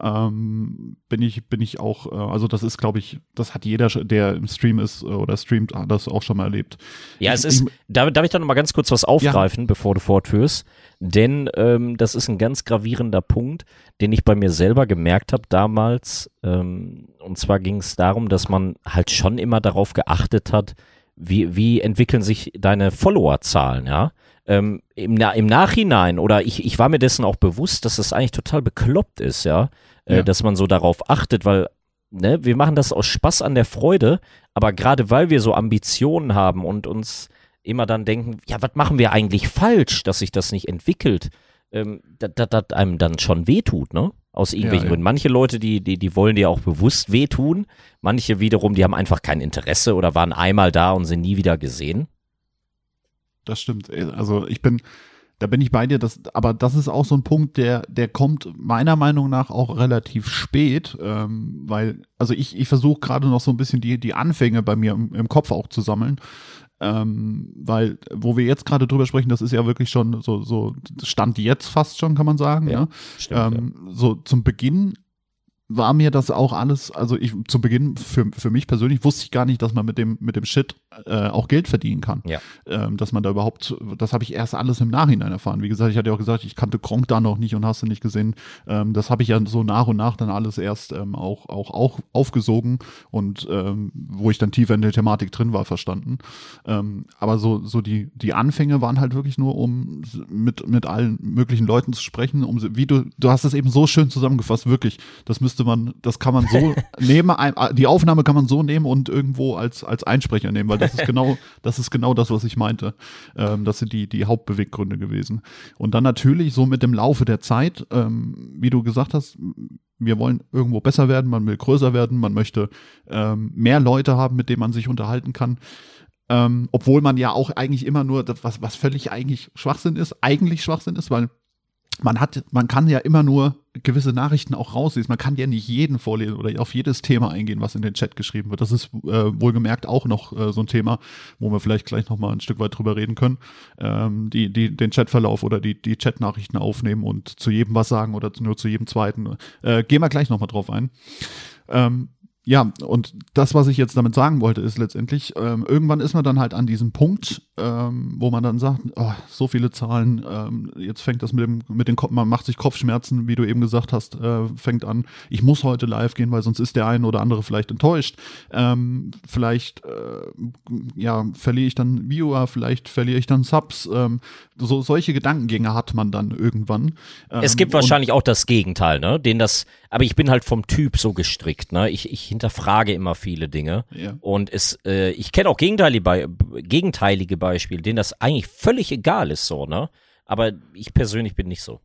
Ähm, bin ich, bin ich auch, äh, also das ist, glaube ich, das hat jeder, der im Stream ist äh, oder streamt, das auch schon mal erlebt. Ja, ich, es ist, ich, darf, darf ich da noch mal ganz kurz was aufgreifen, ja. bevor du fortführst? Denn ähm, das ist ein ganz gravierender Punkt, den ich bei mir selber gemerkt habe damals. Ähm, und zwar ging es darum, dass man halt schon immer darauf geachtet hat, wie, wie entwickeln sich deine Followerzahlen, ja? Ähm, im, im, Nachhinein, oder ich, ich war mir dessen auch bewusst, dass das eigentlich total bekloppt ist, ja, äh, ja. dass man so darauf achtet, weil ne, wir machen das aus Spaß an der Freude, aber gerade weil wir so Ambitionen haben und uns immer dann denken, ja, was machen wir eigentlich falsch, dass sich das nicht entwickelt, ähm, dass das einem dann schon wehtut, ne? Aus irgendwelchen ja, ja. Gründen. Manche Leute, die, die, die wollen dir auch bewusst wehtun. Manche wiederum, die haben einfach kein Interesse oder waren einmal da und sind nie wieder gesehen das stimmt. Äh, also ich bin, da bin ich bei dir, das, aber das ist auch so ein Punkt, der, der kommt meiner Meinung nach auch relativ spät, ähm, weil, also ich, ich versuche gerade noch so ein bisschen die, die Anfänge bei mir im, im Kopf auch zu sammeln. Ähm, weil, wo wir jetzt gerade drüber sprechen, das ist ja wirklich schon so, so Stand jetzt fast schon, kann man sagen. Ja, ne? stimmt, ähm, ja. So zum Beginn war mir das auch alles, also ich zu Beginn für, für mich persönlich wusste ich gar nicht, dass man mit dem, mit dem Shit äh, auch Geld verdienen kann. Ja. Ähm, dass man da überhaupt, das habe ich erst alles im Nachhinein erfahren. Wie gesagt, ich hatte ja auch gesagt, ich kannte Gronk da noch nicht und hast du nicht gesehen. Ähm, das habe ich ja so nach und nach dann alles erst ähm, auch, auch, auch aufgesogen und ähm, wo ich dann tiefer in der Thematik drin war, verstanden. Ähm, aber so, so die, die Anfänge waren halt wirklich nur, um mit, mit allen möglichen Leuten zu sprechen, um wie du, du hast es eben so schön zusammengefasst, wirklich. Das müsste man, das kann man so nehmen, die Aufnahme kann man so nehmen und irgendwo als, als Einsprecher nehmen, weil das ist genau, das ist genau das, was ich meinte. Ähm, das sind die, die Hauptbeweggründe gewesen. Und dann natürlich so mit dem Laufe der Zeit, ähm, wie du gesagt hast, wir wollen irgendwo besser werden, man will größer werden, man möchte ähm, mehr Leute haben, mit denen man sich unterhalten kann. Ähm, obwohl man ja auch eigentlich immer nur das, was, was völlig eigentlich Schwachsinn ist, eigentlich Schwachsinn ist, weil man hat, man kann ja immer nur gewisse Nachrichten auch rauslesen. Man kann ja nicht jeden vorlesen oder auf jedes Thema eingehen, was in den Chat geschrieben wird. Das ist äh, wohlgemerkt auch noch äh, so ein Thema, wo wir vielleicht gleich noch mal ein Stück weit drüber reden können. Ähm, die, die den Chatverlauf oder die, die Chatnachrichten aufnehmen und zu jedem was sagen oder nur zu jedem zweiten. Äh, gehen wir gleich noch mal drauf ein. Ähm, ja, und das, was ich jetzt damit sagen wollte, ist letztendlich, ähm, irgendwann ist man dann halt an diesem Punkt, ähm, wo man dann sagt, oh, so viele Zahlen, ähm, jetzt fängt das mit dem, mit den Kopf, man macht sich Kopfschmerzen, wie du eben gesagt hast, äh, fängt an, ich muss heute live gehen, weil sonst ist der eine oder andere vielleicht enttäuscht. Ähm, vielleicht, äh, ja, verliere ich dann Viewer, vielleicht verliere ich dann Subs. Ähm, so, solche Gedankengänge hat man dann irgendwann. es gibt ähm, wahrscheinlich auch das Gegenteil, ne? Den das, aber ich bin halt vom Typ so gestrickt, ne? Ich, ich hinterfrage immer viele Dinge. Ja. Und es, äh, ich kenne auch gegenteilige, gegenteilige Beispiele, denen das eigentlich völlig egal ist, so, ne? Aber ich persönlich bin nicht so.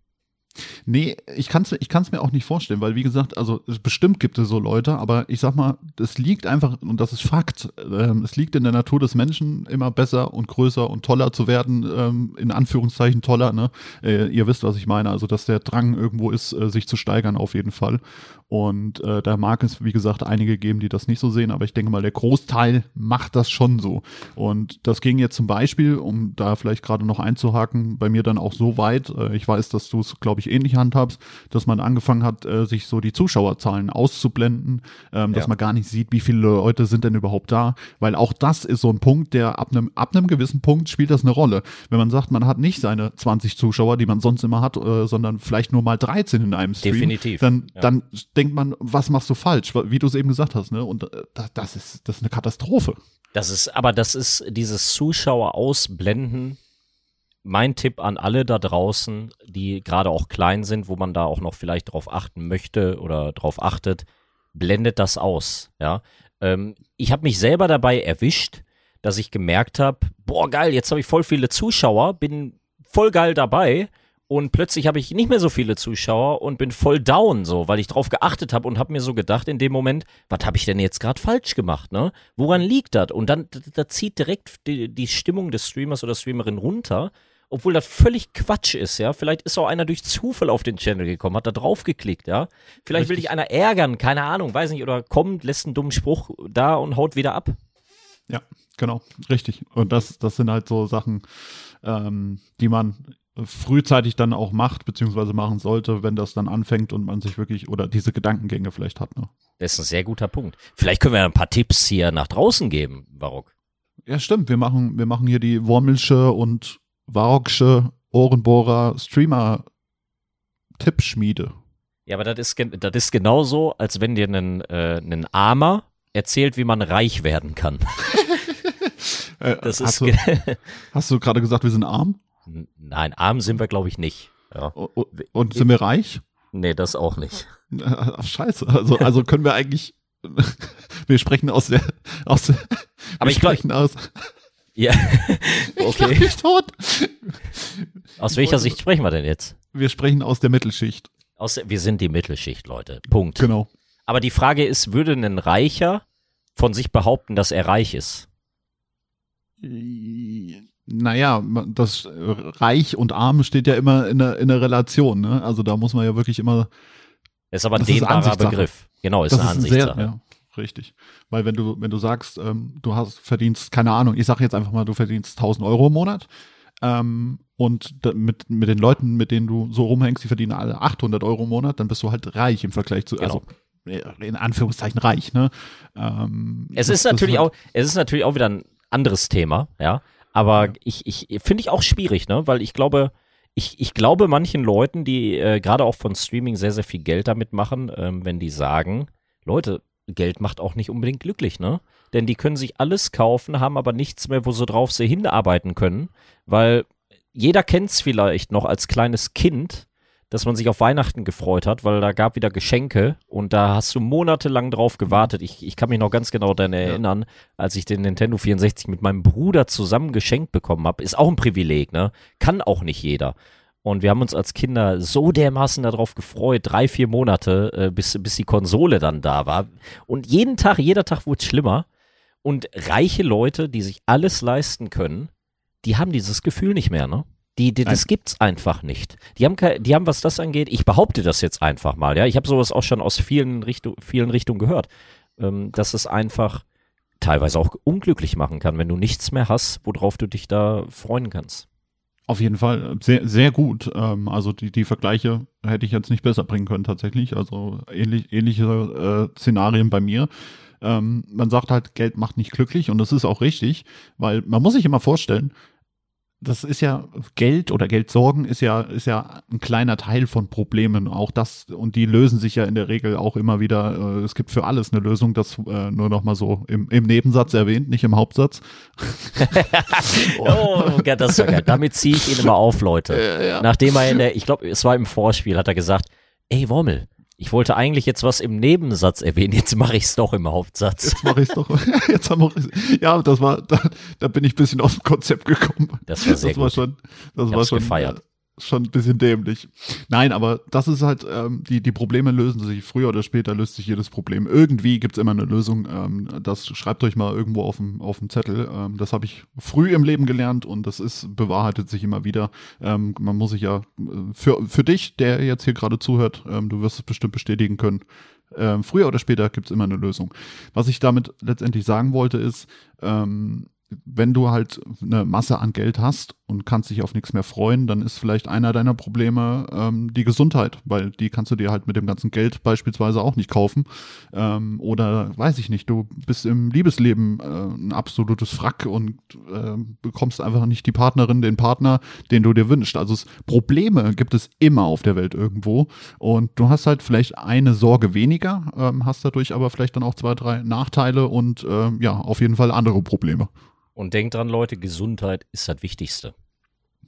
Nee, ich kann es ich kann's mir auch nicht vorstellen, weil wie gesagt, also bestimmt gibt es so Leute, aber ich sag mal, es liegt einfach, und das ist Fakt, ähm, es liegt in der Natur des Menschen, immer besser und größer und toller zu werden, ähm, in Anführungszeichen toller, ne? Äh, ihr wisst, was ich meine, also dass der Drang irgendwo ist, äh, sich zu steigern auf jeden Fall. Und äh, da mag es, wie gesagt, einige geben, die das nicht so sehen, aber ich denke mal, der Großteil macht das schon so. Und das ging jetzt zum Beispiel, um da vielleicht gerade noch einzuhaken, bei mir dann auch so weit, äh, ich weiß, dass du es, glaube ich, ähnlich handhabst, dass man angefangen hat, äh, sich so die Zuschauerzahlen auszublenden, ähm, dass man gar nicht sieht, wie viele Leute sind denn überhaupt da, weil auch das ist so ein Punkt, der ab einem, ab einem gewissen Punkt spielt das eine Rolle. Wenn man sagt, man hat nicht seine 20 Zuschauer, die man sonst immer hat, äh, sondern vielleicht nur mal 13 in einem Stream, Definitiv. dann, ja. dann denkt man, was machst du falsch? Wie du es eben gesagt hast, ne? Und äh, das ist, das ist eine Katastrophe. Das ist, aber das ist dieses Zuschauer ausblenden. Mein Tipp an alle da draußen, die gerade auch klein sind, wo man da auch noch vielleicht drauf achten möchte oder drauf achtet, blendet das aus. Ja, ähm, ich habe mich selber dabei erwischt, dass ich gemerkt habe, boah geil, jetzt habe ich voll viele Zuschauer, bin voll geil dabei und plötzlich habe ich nicht mehr so viele Zuschauer und bin voll down, so, weil ich drauf geachtet habe und habe mir so gedacht in dem Moment, was habe ich denn jetzt gerade falsch gemacht, ne? Woran liegt das? Und dann da zieht direkt die, die Stimmung des Streamers oder Streamerin runter, obwohl das völlig Quatsch ist, ja. Vielleicht ist auch einer durch Zufall auf den Channel gekommen, hat da drauf geklickt, ja. Vielleicht Richtig. will dich einer ärgern, keine Ahnung, weiß nicht, oder kommt, lässt einen dummen Spruch da und haut wieder ab. Ja, genau, richtig. Und das, das sind halt so Sachen, ähm, die man frühzeitig dann auch macht, beziehungsweise machen sollte, wenn das dann anfängt und man sich wirklich oder diese Gedankengänge vielleicht hat. Ne? Das ist ein sehr guter Punkt. Vielleicht können wir ein paar Tipps hier nach draußen geben, Barock. Ja, stimmt. Wir machen, wir machen hier die Wormelsche und Warocksche Ohrenbohrer Streamer Tippschmiede. Ja, aber das ist, das ist genauso, als wenn dir ein, äh, ein Armer erzählt, wie man reich werden kann. Das hast, ist du, hast du gerade gesagt, wir sind arm? Nein, arm sind wir, glaube ich, nicht. Ja. Und sind wir reich? Nee, das auch nicht. Ach, scheiße. Also, also können wir eigentlich. wir sprechen aus der. Aus der Aber ich sprechen glaub, aus. Ja, okay. Ich tot. Aus welcher Sicht sprechen wir denn jetzt? Wir sprechen aus der Mittelschicht. Aus, wir sind die Mittelschicht, Leute. Punkt. Genau. Aber die Frage ist, würde ein Reicher von sich behaupten, dass er reich ist? Naja, das Reich und Arm steht ja immer in der, in der Relation, ne? Also da muss man ja wirklich immer. Das ist aber ein dehnbarer Begriff. Genau, ist das eine ist Ansichtssache. Sehr, ja, richtig. Weil wenn du, wenn du sagst, ähm, du hast, verdienst, keine Ahnung, ich sage jetzt einfach mal, du verdienst 1000 Euro im Monat ähm, und mit, mit den Leuten, mit denen du so rumhängst, die verdienen alle 800 Euro im Monat, dann bist du halt reich im Vergleich zu, genau. also in Anführungszeichen reich, ne? Ähm, es ist natürlich auch, es ist natürlich auch wieder ein anderes Thema, ja. Aber ja. ich, ich finde ich auch schwierig, ne? Weil ich glaube, ich, ich glaube manchen Leuten, die äh, gerade auch von Streaming sehr, sehr viel Geld damit machen, ähm, wenn die sagen, Leute, Geld macht auch nicht unbedingt glücklich, ne? Denn die können sich alles kaufen, haben aber nichts mehr, wo sie drauf sie hinarbeiten können, weil jeder kennt es vielleicht noch als kleines Kind, dass man sich auf Weihnachten gefreut hat, weil da gab wieder Geschenke und da hast du monatelang drauf gewartet. Ich, ich kann mich noch ganz genau daran erinnern, als ich den Nintendo 64 mit meinem Bruder zusammen geschenkt bekommen habe. Ist auch ein Privileg, ne? Kann auch nicht jeder. Und wir haben uns als Kinder so dermaßen darauf gefreut, drei, vier Monate, äh, bis, bis die Konsole dann da war. Und jeden Tag, jeder Tag wurde schlimmer. Und reiche Leute, die sich alles leisten können, die haben dieses Gefühl nicht mehr, ne? Die, die, das gibt's einfach nicht. Die haben, die haben, was das angeht, ich behaupte das jetzt einfach mal, ja. Ich habe sowas auch schon aus vielen, Richtung, vielen Richtungen gehört, ähm, dass es einfach teilweise auch unglücklich machen kann, wenn du nichts mehr hast, worauf du dich da freuen kannst. Auf jeden Fall sehr, sehr gut. Ähm, also die, die Vergleiche hätte ich jetzt nicht besser bringen können tatsächlich. Also ähnlich, ähnliche äh, Szenarien bei mir. Ähm, man sagt halt, Geld macht nicht glücklich und das ist auch richtig, weil man muss sich immer vorstellen, das ist ja Geld oder Geldsorgen ist ja ist ja ein kleiner Teil von Problemen. Auch das und die lösen sich ja in der Regel auch immer wieder. Äh, es gibt für alles eine Lösung. Das äh, nur noch mal so im, im Nebensatz erwähnt, nicht im Hauptsatz. oh, das ist ja geil. Damit ziehe ich ihn immer auf, Leute. Ja, ja. Nachdem er in der, ich glaube, es war im Vorspiel, hat er gesagt, ey Wormel, ich wollte eigentlich jetzt was im Nebensatz erwähnen, jetzt mache ich es doch im Hauptsatz. Jetzt mache ich es doch. Jetzt haben wir, ja, das war, da, da bin ich ein bisschen aus dem Konzept gekommen. Das war sehr das gut. War schon, das ich war schon gefeiert schon ein bisschen dämlich. Nein, aber das ist halt, ähm, die, die Probleme lösen sich früher oder später löst sich jedes Problem. Irgendwie gibt's immer eine Lösung. Ähm, das schreibt euch mal irgendwo auf dem, auf dem Zettel. Ähm, das habe ich früh im Leben gelernt und das ist, bewahrheitet sich immer wieder. Ähm, man muss sich ja, äh, für, für dich, der jetzt hier gerade zuhört, ähm, du wirst es bestimmt bestätigen können. Ähm, früher oder später gibt's immer eine Lösung. Was ich damit letztendlich sagen wollte, ist, ähm, wenn du halt eine Masse an Geld hast und kannst dich auf nichts mehr freuen, dann ist vielleicht einer deiner Probleme ähm, die Gesundheit, weil die kannst du dir halt mit dem ganzen Geld beispielsweise auch nicht kaufen. Ähm, oder weiß ich nicht, du bist im Liebesleben äh, ein absolutes Frack und äh, bekommst einfach nicht die Partnerin, den Partner, den du dir wünschst. Also es, Probleme gibt es immer auf der Welt irgendwo und du hast halt vielleicht eine Sorge weniger, ähm, hast dadurch aber vielleicht dann auch zwei, drei Nachteile und äh, ja, auf jeden Fall andere Probleme. Und denkt dran, Leute, Gesundheit ist das Wichtigste.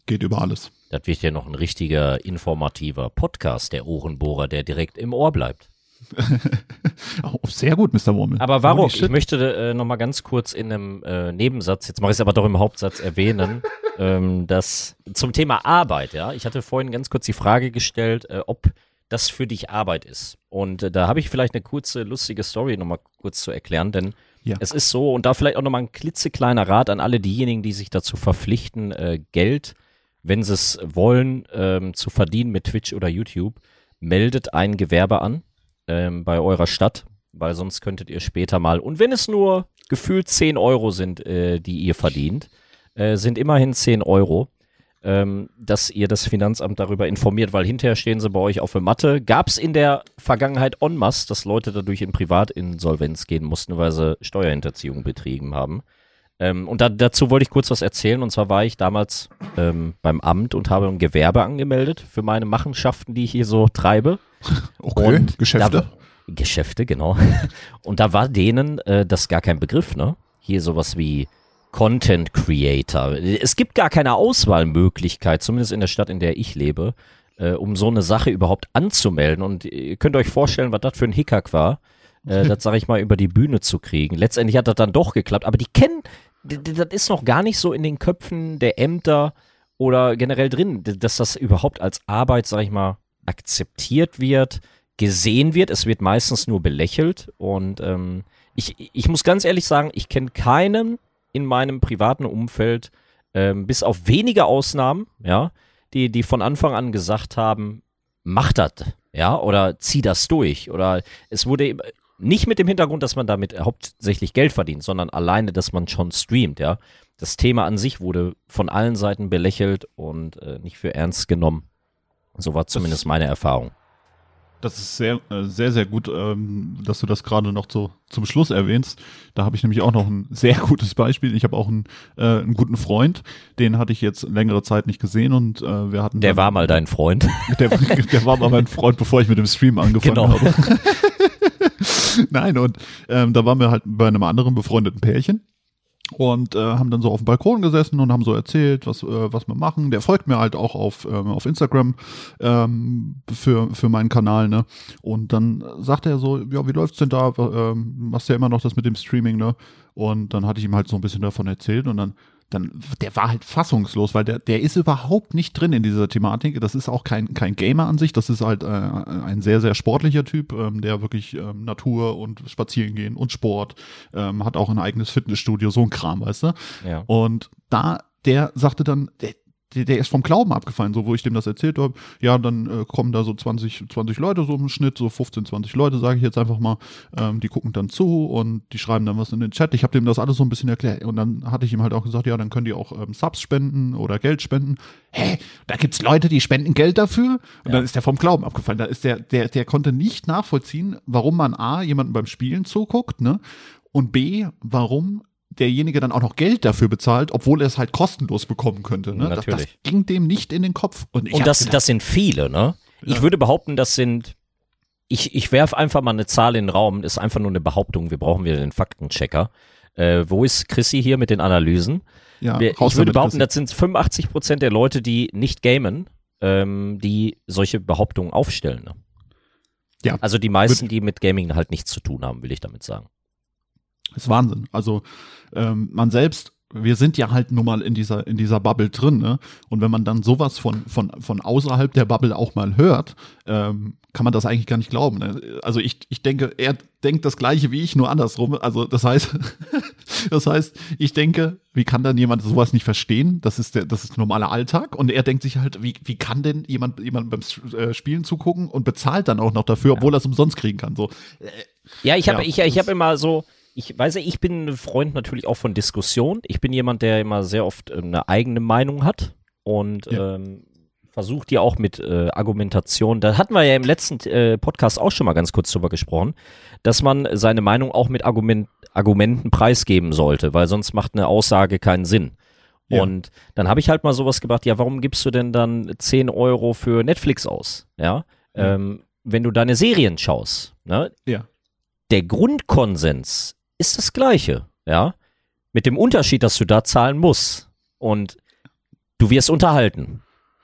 Geht über alles. Das wird ja noch ein richtiger, informativer Podcast, der Ohrenbohrer, der direkt im Ohr bleibt. oh, sehr gut, Mr. Wurmel. Aber warum? Ich möchte äh, noch mal ganz kurz in einem äh, Nebensatz, jetzt mache ich es aber doch im Hauptsatz erwähnen, ähm, dass zum Thema Arbeit, ja, ich hatte vorhin ganz kurz die Frage gestellt, äh, ob das für dich Arbeit ist. Und äh, da habe ich vielleicht eine kurze, lustige Story noch mal kurz zu erklären, denn ja. Es ist so, und da vielleicht auch nochmal ein klitzekleiner Rat an alle diejenigen, die sich dazu verpflichten, äh, Geld, wenn sie es wollen, ähm, zu verdienen mit Twitch oder YouTube, meldet ein Gewerbe an ähm, bei eurer Stadt, weil sonst könntet ihr später mal, und wenn es nur gefühlt 10 Euro sind, äh, die ihr verdient, äh, sind immerhin 10 Euro, ähm, dass ihr das Finanzamt darüber informiert, weil hinterher stehen sie bei euch auf der Matte. Gab es in der Vergangenheit en masse, dass Leute dadurch in Privatinsolvenz gehen mussten, weil sie Steuerhinterziehung betrieben haben. Ähm, und da, dazu wollte ich kurz was erzählen. Und zwar war ich damals ähm, beim Amt und habe ein Gewerbe angemeldet für meine Machenschaften, die ich hier so treibe. Okay, und Geschäfte. Da, Geschäfte, genau. Und da war denen äh, das gar kein Begriff, ne? Hier sowas wie Content Creator. Es gibt gar keine Auswahlmöglichkeit, zumindest in der Stadt, in der ich lebe, äh, um so eine Sache überhaupt anzumelden. Und ihr könnt euch vorstellen, was das für ein Hickhack war, äh, das sage ich mal über die Bühne zu kriegen. Letztendlich hat das dann doch geklappt, aber die kennen, das ist noch gar nicht so in den Köpfen der Ämter oder generell drin, dass das überhaupt als Arbeit, sage ich mal, akzeptiert wird, gesehen wird. Es wird meistens nur belächelt und ähm, ich, ich muss ganz ehrlich sagen, ich kenne keinen in meinem privaten Umfeld, ähm, bis auf wenige Ausnahmen, ja, die, die von Anfang an gesagt haben, mach das, ja, oder zieh das durch. Oder es wurde nicht mit dem Hintergrund, dass man damit hauptsächlich Geld verdient, sondern alleine, dass man schon streamt, ja. Das Thema an sich wurde von allen Seiten belächelt und äh, nicht für ernst genommen. So war zumindest meine Erfahrung. Das ist sehr, äh, sehr, sehr gut, ähm, dass du das gerade noch so zum Schluss erwähnst. Da habe ich nämlich auch noch ein sehr gutes Beispiel. Ich habe auch einen, äh, einen guten Freund, den hatte ich jetzt längere Zeit nicht gesehen und äh, wir hatten. Der war mal dein Freund. Der, der war mal mein Freund, bevor ich mit dem Stream angefangen genau. habe. Nein, und ähm, da waren wir halt bei einem anderen befreundeten Pärchen. Und äh, haben dann so auf dem Balkon gesessen und haben so erzählt, was, äh, was wir machen. Der folgt mir halt auch auf, ähm, auf Instagram ähm, für, für meinen Kanal, ne? Und dann sagte er so, ja, wie läuft's denn da? Ähm, machst ja immer noch das mit dem Streaming, ne? Und dann hatte ich ihm halt so ein bisschen davon erzählt und dann dann, der war halt fassungslos, weil der, der ist überhaupt nicht drin in dieser Thematik. Das ist auch kein, kein Gamer an sich, das ist halt äh, ein sehr, sehr sportlicher Typ, ähm, der wirklich ähm, Natur und Spazierengehen und Sport, ähm, hat auch ein eigenes Fitnessstudio, so ein Kram, weißt du? Ja. Und da, der sagte dann, der, der, der ist vom Glauben abgefallen, so wo ich dem das erzählt habe. Ja, dann äh, kommen da so 20, 20 Leute so im Schnitt, so 15, 20 Leute, sage ich jetzt einfach mal. Ähm, die gucken dann zu und die schreiben dann was in den Chat. Ich habe dem das alles so ein bisschen erklärt. Und dann hatte ich ihm halt auch gesagt, ja, dann können die auch ähm, Subs spenden oder Geld spenden. Hä, da gibt's Leute, die spenden Geld dafür? Und ja. dann ist der vom Glauben abgefallen. Da ist der, der, der konnte nicht nachvollziehen, warum man A, jemanden beim Spielen zuguckt, ne? Und B, warum derjenige dann auch noch Geld dafür bezahlt, obwohl er es halt kostenlos bekommen könnte. Ne? Das, das, ging dem nicht in den Kopf. Und, und das, gedacht, das sind viele, ne? Ich würde behaupten, das sind, ich, ich werfe einfach mal eine Zahl in den Raum, das ist einfach nur eine Behauptung, wir brauchen wieder den Faktenchecker. Äh, wo ist Chrissy hier mit den Analysen? Ja, ich würde behaupten, das sind 85 Prozent der Leute, die nicht gamen, ähm, die solche Behauptungen aufstellen. Ne? Ja. Also die meisten, die mit Gaming halt nichts zu tun haben, will ich damit sagen. Das ist Wahnsinn. Also ähm, man selbst, wir sind ja halt nun mal in dieser, in dieser Bubble drin, ne? Und wenn man dann sowas von, von, von außerhalb der Bubble auch mal hört, ähm, kann man das eigentlich gar nicht glauben. Ne? Also ich, ich denke, er denkt das gleiche wie ich, nur andersrum. Also das heißt, das heißt, ich denke, wie kann dann jemand sowas nicht verstehen? Das ist der, das ist normaler Alltag. Und er denkt sich halt, wie, wie kann denn jemand, jemand beim äh, Spielen zugucken und bezahlt dann auch noch dafür, obwohl er es umsonst kriegen kann? So. Ja, ich habe ja, ich, ich hab immer so, ich weiß ja, ich bin ein Freund natürlich auch von Diskussion. Ich bin jemand, der immer sehr oft äh, eine eigene Meinung hat und ja. ähm, versucht ja auch mit äh, Argumentation. Da hatten wir ja im letzten äh, Podcast auch schon mal ganz kurz drüber gesprochen, dass man seine Meinung auch mit Argument, Argumenten preisgeben sollte, weil sonst macht eine Aussage keinen Sinn. Ja. Und dann habe ich halt mal sowas gebracht, ja, warum gibst du denn dann 10 Euro für Netflix aus? Ja, ja. Ähm, wenn du deine Serien schaust. Ne? Ja. Der Grundkonsens ist das Gleiche, ja. Mit dem Unterschied, dass du da zahlen musst. Und du wirst unterhalten.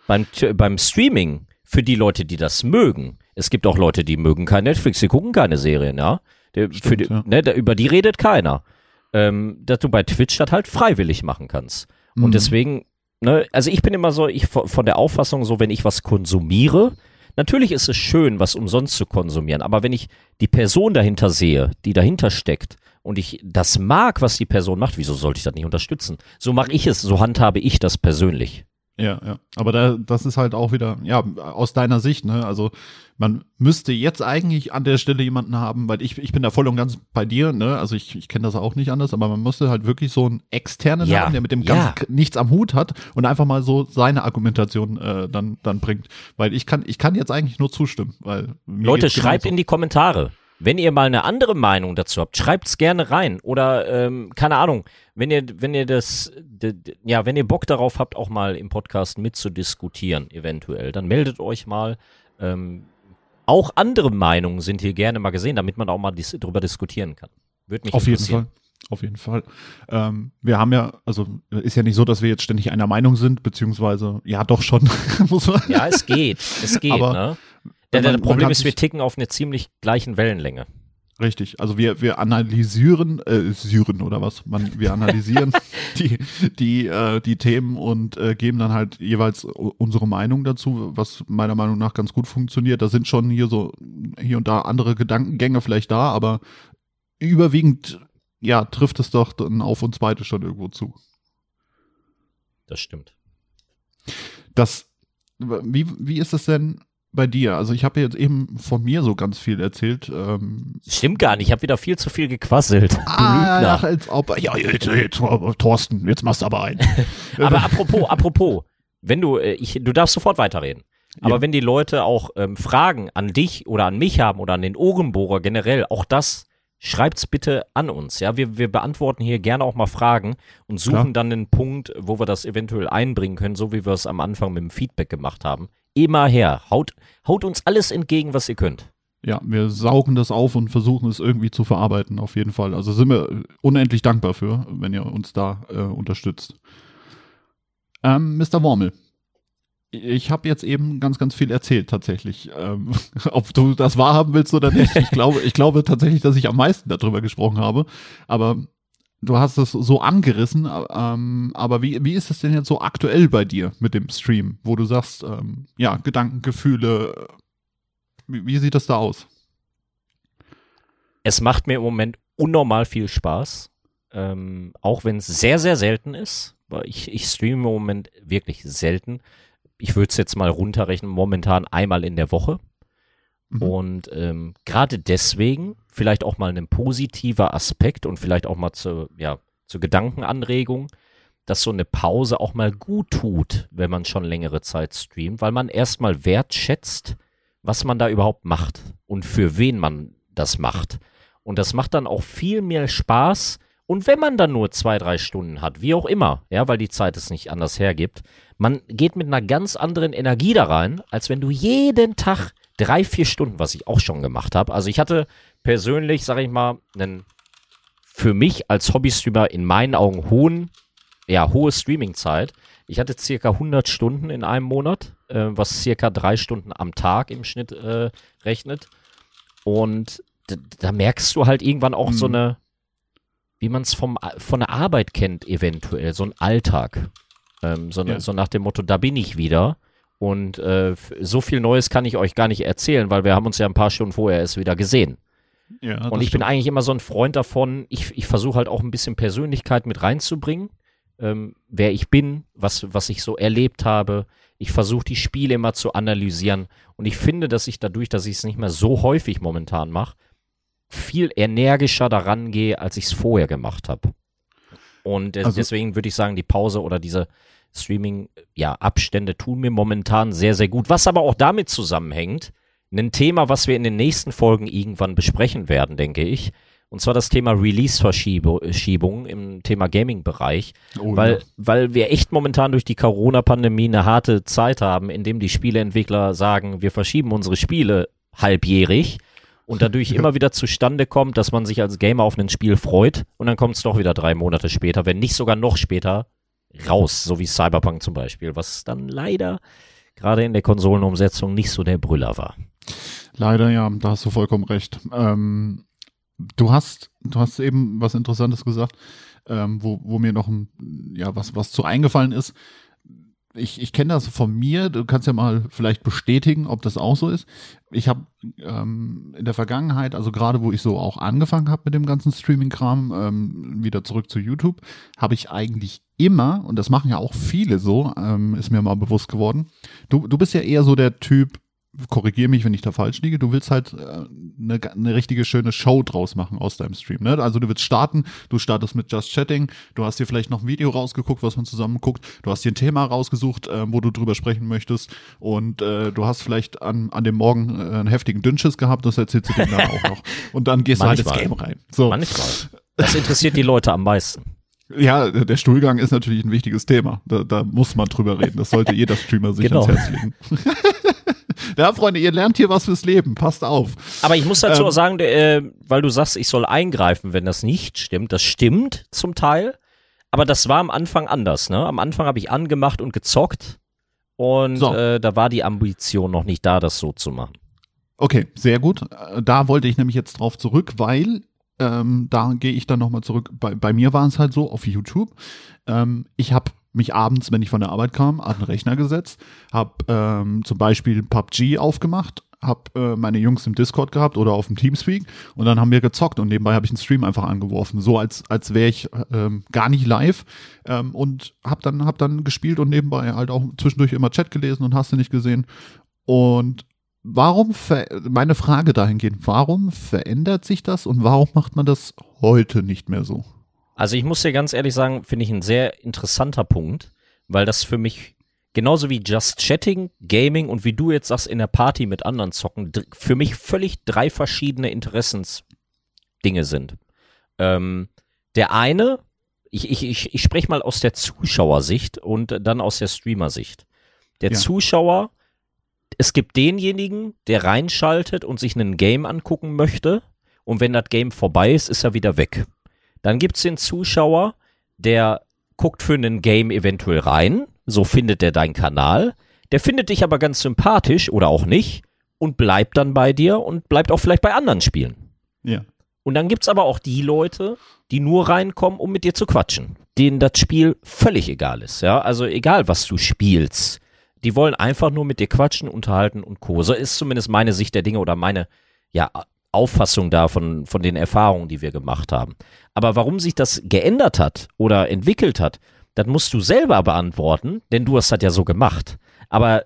Beim, beim Streaming, für die Leute, die das mögen, es gibt auch Leute, die mögen kein Netflix, die gucken keine Serien, ja. Der, Stimmt, die, ja. Ne, da, über die redet keiner. Ähm, dass du bei Twitch das halt freiwillig machen kannst. Mhm. Und deswegen, ne, also ich bin immer so, ich von der Auffassung, so, wenn ich was konsumiere, natürlich ist es schön, was umsonst zu konsumieren, aber wenn ich die Person dahinter sehe, die dahinter steckt, und ich das mag, was die Person macht, wieso sollte ich das nicht unterstützen? So mache ich es, so handhabe ich das persönlich. Ja, ja. Aber da, das ist halt auch wieder, ja, aus deiner Sicht, ne? Also man müsste jetzt eigentlich an der Stelle jemanden haben, weil ich, ich bin da voll und ganz bei dir, ne? Also ich, ich kenne das auch nicht anders, aber man müsste halt wirklich so einen externen ja. haben, der mit dem ja. ganz nichts am Hut hat und einfach mal so seine Argumentation äh, dann, dann bringt. Weil ich kann, ich kann jetzt eigentlich nur zustimmen, weil Leute, schreibt in die Kommentare. Wenn ihr mal eine andere Meinung dazu habt, schreibt es gerne rein. Oder, ähm, keine Ahnung, wenn ihr, wenn ihr das, ja, wenn ihr Bock darauf habt, auch mal im Podcast mitzudiskutieren, eventuell, dann meldet euch mal. Ähm, auch andere Meinungen sind hier gerne mal gesehen, damit man auch mal dis drüber diskutieren kann. Würde mich Auf jeden Fall. Auf jeden Fall. Ähm, wir haben ja, also ist ja nicht so, dass wir jetzt ständig einer Meinung sind, beziehungsweise ja doch schon, muss man. Ja, es geht. Es geht, Aber, ne? Der, der Problem ist, wir ticken auf eine ziemlich gleichen Wellenlänge. Richtig, also wir, wir analysieren, äh, Syren oder was? Man, wir analysieren die, die, äh, die Themen und äh, geben dann halt jeweils unsere Meinung dazu, was meiner Meinung nach ganz gut funktioniert. Da sind schon hier so, hier und da andere Gedankengänge vielleicht da, aber überwiegend, ja, trifft es doch dann auf uns beide schon irgendwo zu. Das stimmt. Das, wie, wie ist es denn bei dir? Also ich habe jetzt eben von mir so ganz viel erzählt. Ähm Stimmt gar nicht, ich habe wieder viel zu viel gequasselt. Ah, ja, als ob, ja, jetzt, jetzt, Thorsten, jetzt machst du aber ein. aber apropos, apropos, wenn du, äh, ich, du darfst sofort weiterreden. Aber ja. wenn die Leute auch ähm, Fragen an dich oder an mich haben oder an den Ohrenbohrer generell, auch das schreibt's bitte an uns. Ja, wir, wir beantworten hier gerne auch mal Fragen und suchen Klar. dann einen Punkt, wo wir das eventuell einbringen können, so wie wir es am Anfang mit dem Feedback gemacht haben immer her. Haut, haut uns alles entgegen, was ihr könnt. ja, wir saugen das auf und versuchen es irgendwie zu verarbeiten, auf jeden Fall. Also sind wir unendlich dankbar für, wenn ihr uns da äh, unterstützt. Ähm, Mr. Wormel, ich habe jetzt eben ganz, ganz viel erzählt tatsächlich. Ähm, ob du das wahrhaben willst oder nicht. Ich glaube, ich glaube tatsächlich, dass ich am meisten darüber gesprochen habe. Aber du hast es so angerissen. Ähm, aber wie, wie ist es denn jetzt so aktuell bei dir mit dem Stream, wo du sagst, ähm, ja, Gedanken, Gefühle, wie, wie sieht das da aus? Es macht mir im Moment unnormal viel Spaß. Ähm, auch wenn es sehr, sehr selten ist. Weil ich, ich streame im Moment wirklich selten ich würde es jetzt mal runterrechnen, momentan einmal in der Woche. Mhm. Und ähm, gerade deswegen vielleicht auch mal ein positiver Aspekt und vielleicht auch mal zur, ja, zur Gedankenanregung, dass so eine Pause auch mal gut tut, wenn man schon längere Zeit streamt, weil man erstmal wertschätzt, was man da überhaupt macht und für wen man das macht. Und das macht dann auch viel mehr Spaß. Und wenn man dann nur zwei, drei Stunden hat, wie auch immer, ja, weil die Zeit es nicht anders hergibt, man geht mit einer ganz anderen Energie da rein, als wenn du jeden Tag drei, vier Stunden, was ich auch schon gemacht habe. Also ich hatte persönlich, sage ich mal, einen für mich als Hobbystreamer in meinen Augen hohen, ja, hohe Streamingzeit. Ich hatte circa 100 Stunden in einem Monat, äh, was circa drei Stunden am Tag im Schnitt äh, rechnet. Und da merkst du halt irgendwann auch mhm. so eine, wie man es von der Arbeit kennt, eventuell, so ein Alltag. Ähm, so, ja. so, nach dem Motto, da bin ich wieder. Und äh, so viel Neues kann ich euch gar nicht erzählen, weil wir haben uns ja ein paar Stunden vorher erst wieder gesehen. Ja, und ich stimmt. bin eigentlich immer so ein Freund davon, ich, ich versuche halt auch ein bisschen Persönlichkeit mit reinzubringen, ähm, wer ich bin, was, was ich so erlebt habe. Ich versuche die Spiele immer zu analysieren und ich finde, dass ich dadurch, dass ich es nicht mehr so häufig momentan mache, viel energischer daran gehe, als ich es vorher gemacht habe. Und also, deswegen würde ich sagen, die Pause oder diese Streaming-Abstände ja, tun mir momentan sehr, sehr gut. Was aber auch damit zusammenhängt, ein Thema, was wir in den nächsten Folgen irgendwann besprechen werden, denke ich. Und zwar das Thema Release-Verschiebung im Thema Gaming-Bereich. Oh, weil, ja. weil wir echt momentan durch die Corona-Pandemie eine harte Zeit haben, in dem die Spieleentwickler sagen, wir verschieben unsere Spiele halbjährig und dadurch immer wieder zustande kommt, dass man sich als Gamer auf ein Spiel freut und dann kommt es doch wieder drei Monate später, wenn nicht sogar noch später, raus, so wie Cyberpunk zum Beispiel, was dann leider gerade in der Konsolenumsetzung nicht so der Brüller war. Leider ja, da hast du vollkommen recht. Ähm, du hast, du hast eben was Interessantes gesagt, ähm, wo, wo mir noch ein, ja, was, was zu eingefallen ist ich, ich kenne das von mir, du kannst ja mal vielleicht bestätigen, ob das auch so ist. Ich habe ähm, in der Vergangenheit, also gerade wo ich so auch angefangen habe mit dem ganzen Streaming-Kram, ähm, wieder zurück zu YouTube, habe ich eigentlich immer, und das machen ja auch viele so, ähm, ist mir mal bewusst geworden, du, du bist ja eher so der Typ, korrigiere mich, wenn ich da falsch liege, du willst halt eine, äh, eine richtige schöne Show draus machen aus deinem Stream. Ne? Also du willst starten, du startest mit Just Chatting, du hast dir vielleicht noch ein Video rausgeguckt, was man zusammen guckt, du hast dir ein Thema rausgesucht, äh, wo du drüber sprechen möchtest und äh, du hast vielleicht an, an dem Morgen äh, einen heftigen Dünnschiss gehabt, das erzählst du dir dann auch noch. Und dann gehst Manchmal. du halt ins Game rein. So. Manchmal. Das interessiert die Leute am meisten. Ja, der Stuhlgang ist natürlich ein wichtiges Thema. Da, da muss man drüber reden. Das sollte jeder Streamer sich genau. ans Herz legen. ja, Freunde, ihr lernt hier was fürs Leben. Passt auf. Aber ich muss dazu ähm, auch sagen, äh, weil du sagst, ich soll eingreifen, wenn das nicht stimmt. Das stimmt zum Teil. Aber das war am Anfang anders. Ne? Am Anfang habe ich angemacht und gezockt. Und so. äh, da war die Ambition noch nicht da, das so zu machen. Okay, sehr gut. Da wollte ich nämlich jetzt drauf zurück, weil ähm, da gehe ich dann nochmal zurück. Bei, bei mir war es halt so auf YouTube. Ähm, ich habe mich abends, wenn ich von der Arbeit kam, an den Rechner gesetzt, habe ähm, zum Beispiel PUBG aufgemacht, habe äh, meine Jungs im Discord gehabt oder auf dem Teamspeak und dann haben wir gezockt und nebenbei habe ich einen Stream einfach angeworfen, so als als wäre ich ähm, gar nicht live ähm, und habe dann hab dann gespielt und nebenbei halt auch zwischendurch immer Chat gelesen und hast du nicht gesehen und warum, meine Frage dahingehend, warum verändert sich das und warum macht man das heute nicht mehr so? Also ich muss dir ganz ehrlich sagen, finde ich ein sehr interessanter Punkt, weil das für mich genauso wie Just Chatting, Gaming und wie du jetzt sagst, in der Party mit anderen zocken, für mich völlig drei verschiedene Interessensdinge sind. Ähm, der eine, ich, ich, ich, ich spreche mal aus der Zuschauersicht und dann aus der Streamersicht. Der ja. Zuschauer es gibt denjenigen, der reinschaltet und sich ein Game angucken möchte und wenn das Game vorbei ist, ist er wieder weg. Dann gibt es den Zuschauer, der guckt für ein Game eventuell rein, so findet er deinen Kanal, der findet dich aber ganz sympathisch oder auch nicht und bleibt dann bei dir und bleibt auch vielleicht bei anderen Spielen. Ja. Und dann gibt es aber auch die Leute, die nur reinkommen, um mit dir zu quatschen, denen das Spiel völlig egal ist. Ja, also egal, was du spielst. Die wollen einfach nur mit dir quatschen, unterhalten und Co. So ist zumindest meine Sicht der Dinge oder meine ja, Auffassung davon, von den Erfahrungen, die wir gemacht haben. Aber warum sich das geändert hat oder entwickelt hat, das musst du selber beantworten, denn du hast das ja so gemacht. Aber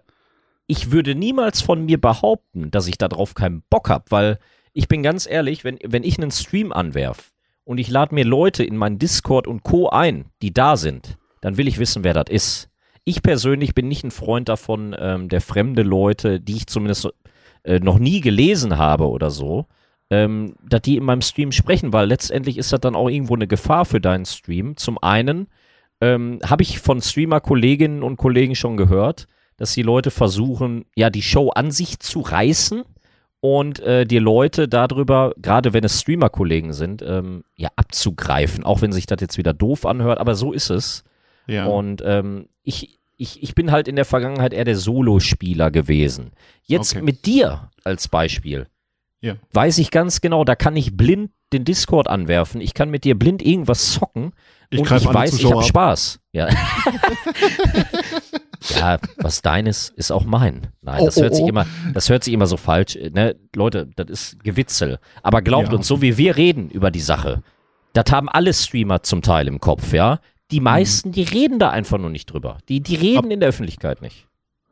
ich würde niemals von mir behaupten, dass ich darauf keinen Bock habe, weil ich bin ganz ehrlich, wenn, wenn ich einen Stream anwerf und ich lade mir Leute in meinen Discord und Co. ein, die da sind, dann will ich wissen, wer das ist. Ich persönlich bin nicht ein Freund davon, ähm, der fremde Leute, die ich zumindest äh, noch nie gelesen habe oder so, ähm, dass die in meinem Stream sprechen, weil letztendlich ist das dann auch irgendwo eine Gefahr für deinen Stream. Zum einen ähm, habe ich von Streamer-Kolleginnen und Kollegen schon gehört, dass die Leute versuchen, ja, die Show an sich zu reißen und äh, die Leute darüber, gerade wenn es Streamer-Kollegen sind, ähm, ja, abzugreifen, auch wenn sich das jetzt wieder doof anhört, aber so ist es. Ja. Und ähm, ich, ich, ich bin halt in der Vergangenheit eher der Solospieler gewesen. Jetzt Okay. mit dir als Beispiel. Ja. Weiß ich ganz genau, da kann ich blind den Discord anwerfen. Ich kann mit dir blind irgendwas zocken. Ich und ich weiß, ich Zuschauer habe ab. Spaß. Ja. ja, was deines ist auch mein. Nein, Oh, das oh, hört sich oh. immer, das hört sich immer so falsch. Ne? Leute, das ist Gewitzel. Aber glaubt Ja. uns, so wie wir reden über die Sache, das haben alle Streamer zum Teil im Kopf, ja. Die meisten, die reden da einfach nur nicht drüber. Die, die reden in der Öffentlichkeit nicht.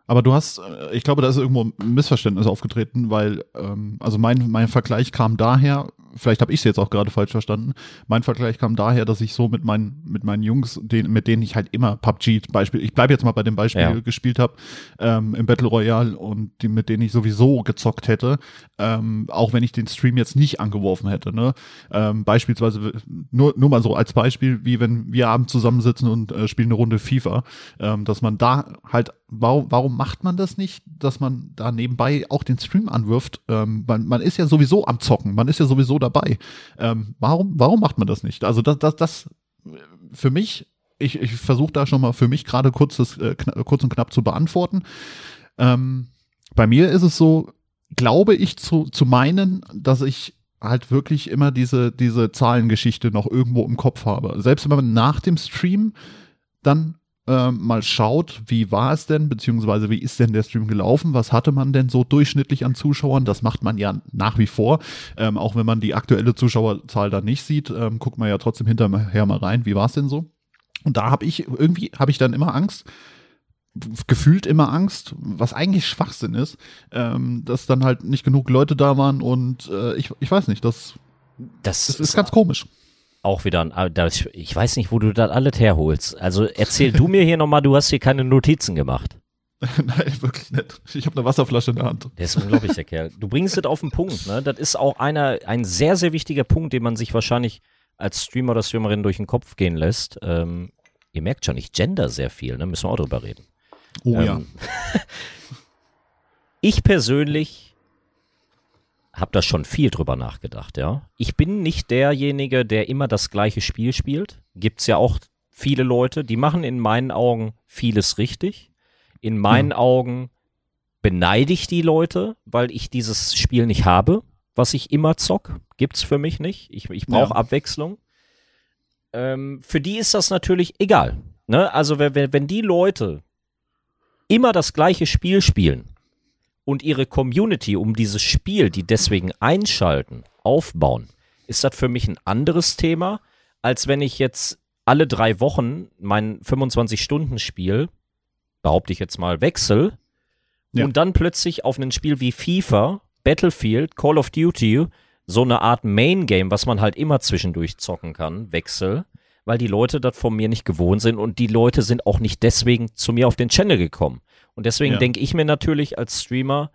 Aber du hast, äh, ich glaube, da ist irgendwo ein Missverständnis aufgetreten, weil, ähm, also mein, mein Vergleich kam daher, vielleicht habe ich es jetzt auch gerade falsch verstanden, mein Vergleich kam daher, dass ich so mit meinen, mit meinen Jungs, den, mit denen ich halt immer PUBG Beispiel, ich bleibe jetzt mal bei dem Beispiel Ja. gespielt habe, ähm, im Battle Royale und die, mit denen ich sowieso gezockt hätte, ähm, auch wenn ich den Stream jetzt nicht angeworfen hätte. Ne? Ähm, beispielsweise, nur, nur mal so als Beispiel, wie wenn wir abends zusammensitzen und äh, spielen eine Runde FIFA, ähm, dass man da halt, warum, warum macht man das nicht, dass man da nebenbei auch den Stream anwirft? Ähm, man, man ist ja sowieso am Zocken, man ist ja sowieso dabei. Ähm, warum, warum macht man das nicht? Also das, das, das für mich, ich, ich versuche da schon mal für mich gerade kurz, das, äh, kurz und knapp zu beantworten. Ähm, bei mir ist es so, glaube ich zu, zu meinen, dass ich halt wirklich immer diese, diese Zahlengeschichte noch irgendwo im Kopf habe. Selbst wenn man nach dem Stream dann ähm, mal schaut, wie war es denn, beziehungsweise wie ist denn der Stream gelaufen, was hatte man denn so durchschnittlich an Zuschauern, das macht man ja nach wie vor, ähm, auch wenn man die aktuelle Zuschauerzahl da nicht sieht, ähm, guckt man ja trotzdem hinterher mal rein, wie war es denn so? Und da habe ich irgendwie, habe ich dann immer Angst, gefühlt immer Angst, was eigentlich Schwachsinn ist, ähm, dass dann halt nicht genug Leute da waren und äh, ich, ich weiß nicht, das, Das, das ist ganz komisch. Auch wieder ein, ah, das- ich weiß nicht, wo du das alles herholst. Also erzähl du mir hier nochmal, du hast hier keine Notizen gemacht. Nein, wirklich nicht. Ich habe eine Wasserflasche in der Hand. Der ist unglaublich, der Kerl. Du bringst es auf den Punkt, ne? Das ist auch einer, ein sehr, sehr wichtiger Punkt, den man sich wahrscheinlich als Streamer oder Streamerin durch den Kopf gehen lässt. Ähm, ihr merkt schon, ich gender sehr viel, ne? Müssen wir auch drüber reden. Oh ja. Ähm, ich persönlich habe da schon viel drüber nachgedacht, ja. Ich bin nicht derjenige, der immer das gleiche Spiel spielt. Gibt's ja auch viele Leute, die machen in meinen Augen vieles richtig. In meinen Augen beneide ich die Leute, weil ich dieses Spiel nicht habe, was ich immer zock. Gibt's für mich nicht. Ich, ich brauche Ja. Abwechslung. Ähm, für die ist das natürlich egal. Ne? Also wenn wenn die Leute immer das gleiche Spiel spielen und ihre Community um dieses Spiel, die deswegen einschalten, aufbauen, ist das für mich ein anderes Thema, als wenn ich jetzt alle drei Wochen mein 25-Stunden-Spiel, behaupte ich jetzt mal, wechsel Ja. und dann plötzlich auf ein Spiel wie FIFA, Battlefield, Call of Duty, so eine Art Main-Game, was man halt immer zwischendurch zocken kann, wechsel, weil die Leute das von mir nicht gewohnt sind und die Leute sind auch nicht deswegen zu mir auf den Channel gekommen. Und deswegen Ja. denke ich mir natürlich als Streamer,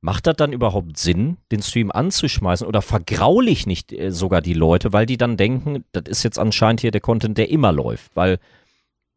macht das dann überhaupt Sinn, den Stream anzuschmeißen oder vergraul ich nicht äh, sogar die Leute, weil die dann denken, das ist jetzt anscheinend hier der Content, der immer läuft, weil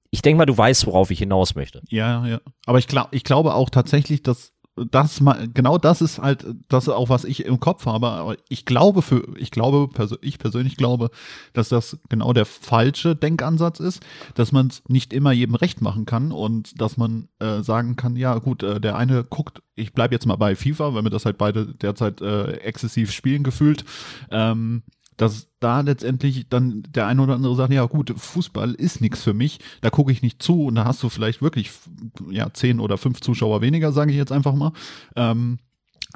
ich denke mal, du weißt, worauf ich hinaus möchte. Ja, ja. Aber ich, glaub, ich glaube auch tatsächlich, dass das genau das ist halt das auch, was ich im Kopf habe. Aber ich glaube für, ich glaube, ich persönlich glaube, dass das genau der falsche Denkansatz ist, dass man es nicht immer jedem recht machen kann und dass man äh, sagen kann, ja gut, äh, der eine guckt, ich bleibe jetzt mal bei FIFA, weil wir das halt beide derzeit äh, exzessiv spielen gefühlt. Ähm, dass da letztendlich dann der eine oder andere sagt, ja gut, Fußball ist nichts für mich, da gucke ich nicht zu und da hast du vielleicht wirklich ja zehn oder fünf Zuschauer weniger, sage ich jetzt einfach mal. Ähm,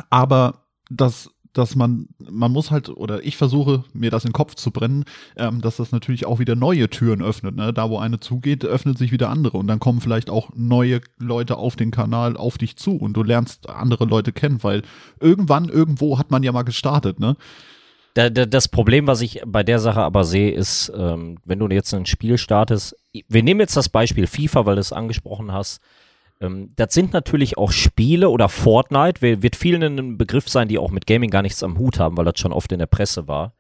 aber das dass man, man muss halt, oder ich versuche, mir das in den Kopf zu brennen, ähm, dass das natürlich auch wieder neue Türen öffnet. Ne? Da, wo eine zugeht, öffnet sich wieder andere. Und dann kommen vielleicht auch neue Leute auf den Kanal auf dich zu und du lernst andere Leute kennen, weil irgendwann, irgendwo hat man ja mal gestartet, ne? Das Problem, was ich bei der Sache aber sehe, ist, ähm, wenn du jetzt ein Spiel startest, wir nehmen jetzt das Beispiel FIFA, weil du es angesprochen hast. Ähm, das sind natürlich auch Spiele oder Fortnite, wird vielen ein Begriff sein, die auch mit Gaming gar nichts am Hut haben, weil das schon oft in der Presse war.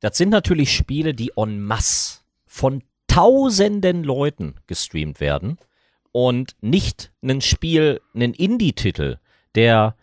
Das sind natürlich Spiele, die en masse von tausenden Leuten gestreamt werden und nicht ein Spiel, ein Indie-Titel, der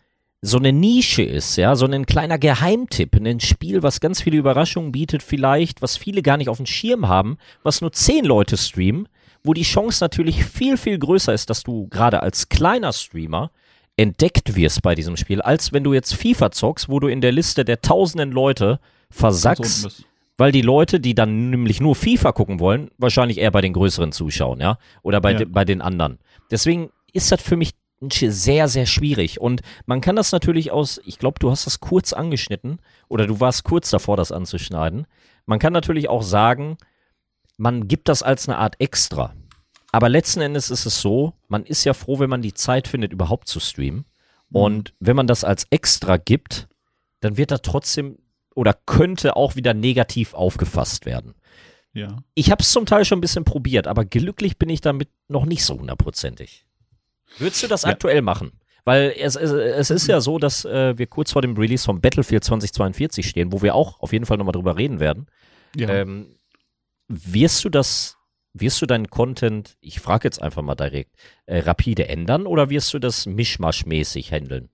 so eine Nische ist, ja, so ein kleiner Geheimtipp, ein Spiel, was ganz viele Überraschungen bietet, vielleicht, was viele gar nicht auf dem Schirm haben, was nur zehn Leute streamen, wo die Chance natürlich viel, viel größer ist, dass du gerade als kleiner Streamer entdeckt wirst bei diesem Spiel, als wenn du jetzt FIFA zockst, wo du in der Liste der tausenden Leute versackst, weil die Leute, die dann nämlich nur FIFA gucken wollen, wahrscheinlich eher bei den größeren zuschauen, ja, oder bei, ja. De bei den anderen. Deswegen ist das für mich sehr, sehr schwierig. Und man kann das natürlich aus, ich glaube, du hast das kurz angeschnitten oder du warst kurz davor, das anzuschneiden. Man kann natürlich auch sagen, man gibt das als eine Art Extra. Aber letzten Endes ist es so, man ist ja froh, wenn man die Zeit findet, überhaupt zu streamen. Mhm. Und wenn man das als Extra gibt, dann wird da trotzdem oder könnte auch wieder negativ aufgefasst werden. Ja. Ich habe es zum Teil schon ein bisschen probiert, aber glücklich bin ich damit noch nicht so hundertprozentig. Würdest du das ja. aktuell machen? Weil es, es, es ist ja so, dass äh, wir kurz vor dem Release von Battlefield 2042 stehen, wo wir auch auf jeden Fall nochmal drüber reden werden. Ja. Ähm, wirst du das, wirst du deinen Content, ich frage jetzt einfach mal direkt, äh, rapide ändern oder wirst du das mischmaschmäßig handeln?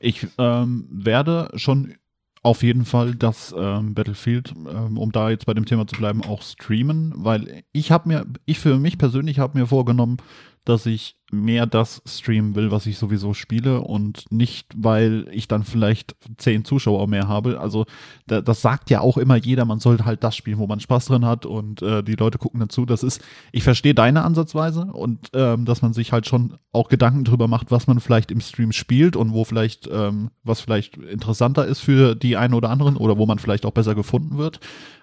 Ich ähm, werde schon auf jeden Fall das ähm, Battlefield, ähm, um da jetzt bei dem Thema zu bleiben, auch streamen, weil ich habe mir, ich für mich persönlich habe mir vorgenommen, dass ich mehr das streamen will, was ich sowieso spiele und nicht, weil ich dann vielleicht zehn Zuschauer mehr habe. Also da, das sagt ja auch immer jeder, man sollte halt das spielen, wo man Spaß drin hat und äh, die Leute gucken dazu. Das ist, ich verstehe deine Ansatzweise und ähm, dass man sich halt schon auch Gedanken drüber macht, was man vielleicht im Stream spielt und wo vielleicht, ähm, was vielleicht interessanter ist für die einen oder anderen oder wo man vielleicht auch besser gefunden wird.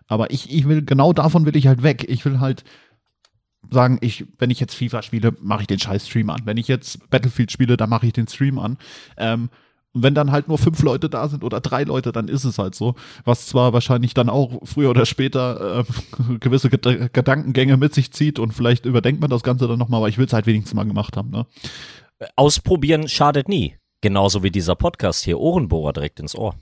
Aber ich, ich will, genau davon will ich halt weg. Ich will halt sagen, ich, wenn ich jetzt FIFA spiele, mache ich den scheiß Stream an. Wenn ich jetzt Battlefield spiele, dann mache ich den Stream an. Ähm, und wenn dann halt nur fünf Leute da sind oder drei Leute, dann ist es halt so. Was zwar wahrscheinlich dann auch früher oder später äh, gewisse Ged Gedankengänge mit sich zieht und vielleicht überdenkt man das Ganze dann nochmal, aber ich will es halt wenigstens mal gemacht haben. Ne? Ausprobieren schadet nie. Genauso wie dieser Podcast hier, Ohrenbohrer direkt ins Ohr.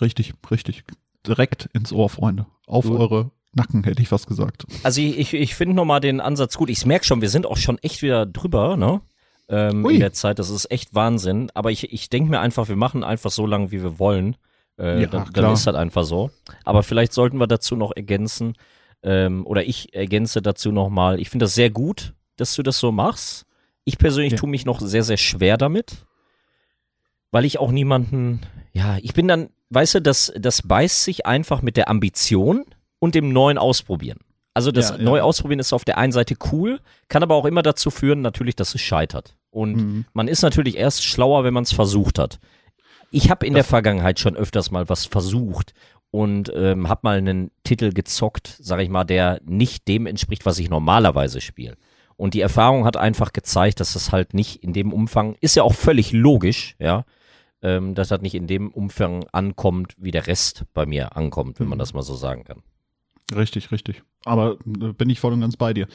Richtig, richtig. Direkt ins Ohr, Freunde. Auf Gut. eure Nacken, hätte ich fast gesagt. Also ich, ich finde nochmal den Ansatz gut. Ich merke schon, wir sind auch schon echt wieder drüber, ne? Ähm, in der Zeit. Das ist echt Wahnsinn. Aber ich, ich denke mir einfach, wir machen einfach so lange, wie wir wollen. Äh, ja, dann, dann, ist das einfach so. Aber vielleicht sollten wir dazu noch ergänzen, ähm, oder ich ergänze dazu nochmal, ich finde das sehr gut, dass du das so machst. Ich persönlich ja. tue mich noch sehr, sehr schwer damit, weil ich auch niemanden, ja, ich bin dann, weißt du, das, das beißt sich einfach mit der Ambition, und dem Neuen ausprobieren. Also das ja, ja. neu ausprobieren ist auf der einen Seite cool, kann aber auch immer dazu führen, natürlich, dass es scheitert. Und mhm. man ist natürlich erst schlauer, wenn man es versucht hat. Ich habe in das der Vergangenheit schon öfters mal was versucht und ähm, habe mal einen Titel gezockt, sage ich mal, der nicht dem entspricht, was ich normalerweise spiele. Und die Erfahrung hat einfach gezeigt, dass das halt nicht in dem Umfang, ist ja auch völlig logisch, ja, ähm, dass das nicht in dem Umfang ankommt, wie der Rest bei mir ankommt, wenn man mhm. das mal so sagen kann. Richtig, richtig. Aber äh, bin ich voll und ganz bei dir.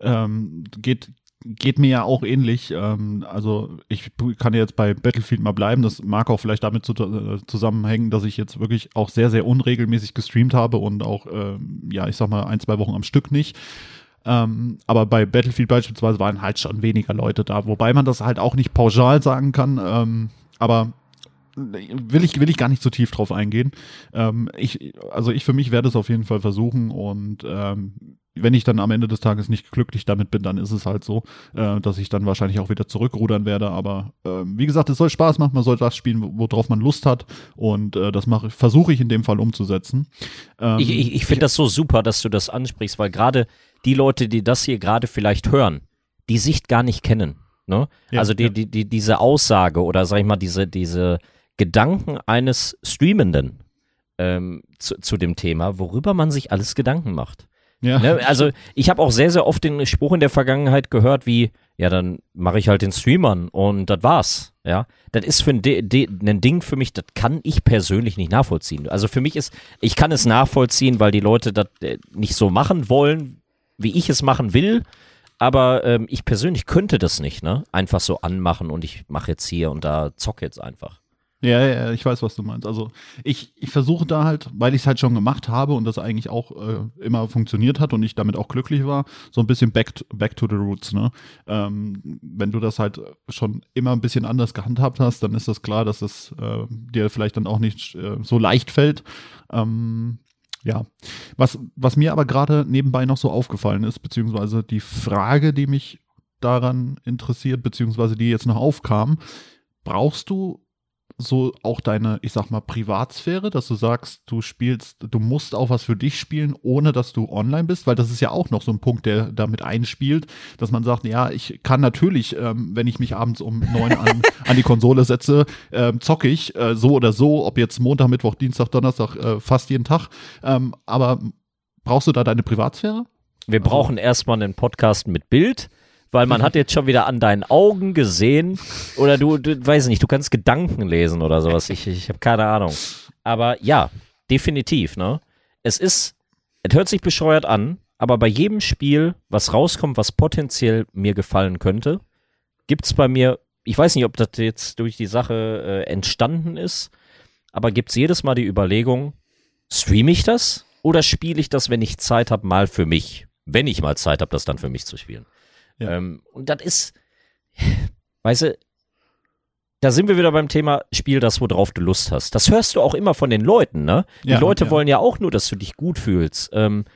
Ähm, geht, geht mir ja auch ähnlich. Ähm, also ich kann jetzt bei Battlefield mal bleiben. Das mag auch vielleicht damit zu, äh, zusammenhängen, dass ich jetzt wirklich auch sehr, sehr unregelmäßig gestreamt habe und auch, ähm, ja, ich sag mal, ein, zwei Wochen am Stück nicht. Ähm, aber bei Battlefield beispielsweise waren halt schon weniger Leute da, wobei man das halt auch nicht pauschal sagen kann. Ähm, aber will ich, will ich gar nicht so tief drauf eingehen. Ähm, ich, also ich für mich werde es auf jeden Fall versuchen und ähm, wenn ich dann am Ende des Tages nicht glücklich damit bin, dann ist es halt so, äh, dass ich dann wahrscheinlich auch wieder zurückrudern werde. Aber äh, wie gesagt, es soll Spaß machen, man soll das spielen, worauf man Lust hat und äh, das versuche ich in dem Fall umzusetzen. Ähm, ich ich, ich finde das so super, dass du das ansprichst, weil gerade die Leute, die das hier gerade vielleicht hören, die Sicht gar nicht kennen. Ne? Ja, also die, ja. die, die, diese Aussage oder sag ich mal, diese, diese Gedanken eines Streamenden ähm, zu, zu dem Thema, worüber man sich alles Gedanken macht. Ja. Ne? Also ich habe auch sehr, sehr oft den Spruch in der Vergangenheit gehört wie, ja, dann mache ich halt den Streamern und das war's. Ja, das ist für ein, De De ein Ding für mich, das kann ich persönlich nicht nachvollziehen. Also für mich ist, ich kann es nachvollziehen, weil die Leute das äh, nicht so machen wollen, wie ich es machen will. Aber ähm, ich persönlich könnte das nicht, ne? Einfach so anmachen und ich mache jetzt hier und da zock jetzt einfach. Ja, ja, ich weiß, was du meinst. Also ich, ich versuche da halt, weil ich es halt schon gemacht habe und das eigentlich auch äh, immer funktioniert hat und ich damit auch glücklich war, so ein bisschen back to, back to the roots. Ne? Ähm, wenn du das halt schon immer ein bisschen anders gehandhabt hast, dann ist das klar, dass es äh, dir vielleicht dann auch nicht äh, so leicht fällt. Ähm, ja, was, was mir aber gerade nebenbei noch so aufgefallen ist, beziehungsweise die Frage, die mich daran interessiert, beziehungsweise die jetzt noch aufkam, brauchst du so auch deine, ich sag mal, Privatsphäre, dass du sagst, du spielst, du musst auch was für dich spielen, ohne dass du online bist, weil das ist ja auch noch so ein Punkt, der damit einspielt, dass man sagt, ja, ich kann natürlich, ähm, wenn ich mich abends um neun an, an die Konsole setze, ähm, zocke ich äh, so oder so, ob jetzt Montag, Mittwoch, Dienstag, Donnerstag, äh, fast jeden Tag. Ähm, aber brauchst du da deine Privatsphäre? Wir also, brauchen erstmal einen Podcast mit Bild weil man hat jetzt schon wieder an deinen Augen gesehen oder du, du weiß nicht, du kannst Gedanken lesen oder sowas. Ich, ich habe keine Ahnung. Aber ja, definitiv, ne? Es ist, es hört sich bescheuert an, aber bei jedem Spiel, was rauskommt, was potenziell mir gefallen könnte, gibt es bei mir, ich weiß nicht, ob das jetzt durch die Sache äh, entstanden ist, aber gibt es jedes Mal die Überlegung, streame ich das oder spiele ich das, wenn ich Zeit habe, mal für mich? Wenn ich mal Zeit habe, das dann für mich zu spielen. Ja. Ähm, und das ist, weißt du, da sind wir wieder beim Thema Spiel das, worauf du Lust hast. Das hörst du auch immer von den Leuten, ne? Die ja, Leute ja. wollen ja auch nur, dass du dich gut fühlst. Ähm,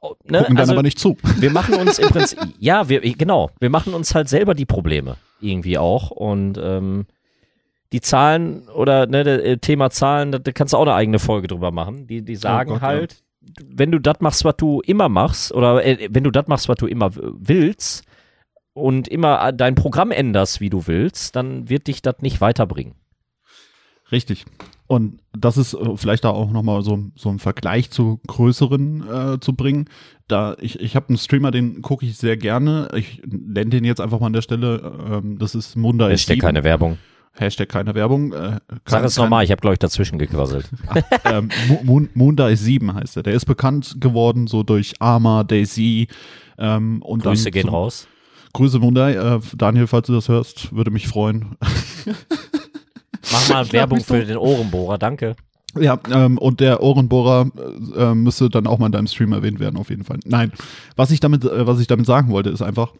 ne? Gucken dann also, aber nicht zu. Wir machen uns im Prinzip, ja, wir, genau, wir machen uns halt selber die Probleme irgendwie auch und ähm, die Zahlen oder ne, äh, Thema Zahlen, da, da, kannst du auch eine eigene Folge drüber machen. Die, die oh sagen oh Gott, halt, wenn du das machst, was du immer machst, oder äh, wenn du das machst, was du immer willst und immer äh, dein Programm änderst, wie du willst, dann wird dich das nicht weiterbringen. Richtig. Und das ist äh, vielleicht da auch nochmal so, so ein Vergleich zu größeren äh, zu bringen. Da ich, ich habe einen Streamer, den gucke ich sehr gerne. Ich nenne den jetzt einfach mal an der Stelle. Ähm, das ist Munda. Es steckt keine Werbung. Hashtag keine Werbung. Äh, Sag es nochmal, ich habe, glaube ich, dazwischen gequasselt. ähm, Moon, Moondice 7 heißt er. Der ist bekannt geworden so durch Arma, Daisy. Ähm, und Grüße gehen so, raus. Grüße Moondai. Äh, Daniel, falls du das hörst, würde mich freuen. Mach mal Werbung für den Ohrenbohrer, danke. Ja, ähm, und der Ohrenbohrer äh, müsste dann auch mal in deinem Stream erwähnt werden, auf jeden Fall. Nein, was ich damit, äh, was ich damit sagen wollte, ist einfach,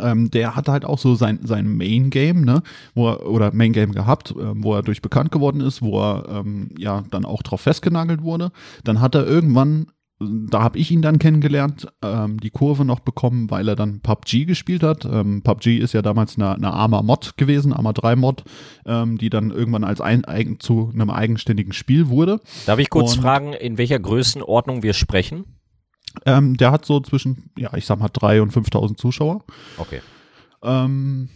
ähm, der hatte halt auch so sein, sein Main Game, ne, wo er, oder Main Game gehabt, äh, wo er durch bekannt geworden ist, wo er ähm, ja dann auch drauf festgenagelt wurde. Dann hat er irgendwann, da habe ich ihn dann kennengelernt, ähm, die Kurve noch bekommen, weil er dann PUBG gespielt hat. Ähm, PUBG ist ja damals eine, eine Arma Mod gewesen, Arma 3 Mod, ähm, die dann irgendwann als ein, eigen, zu einem eigenständigen Spiel wurde. Darf ich kurz Und, fragen, in welcher Größenordnung wir sprechen? Ähm, der hat so zwischen, ja, ich sag mal, 3.000 und 5.000 Zuschauer. Okay. Ähm,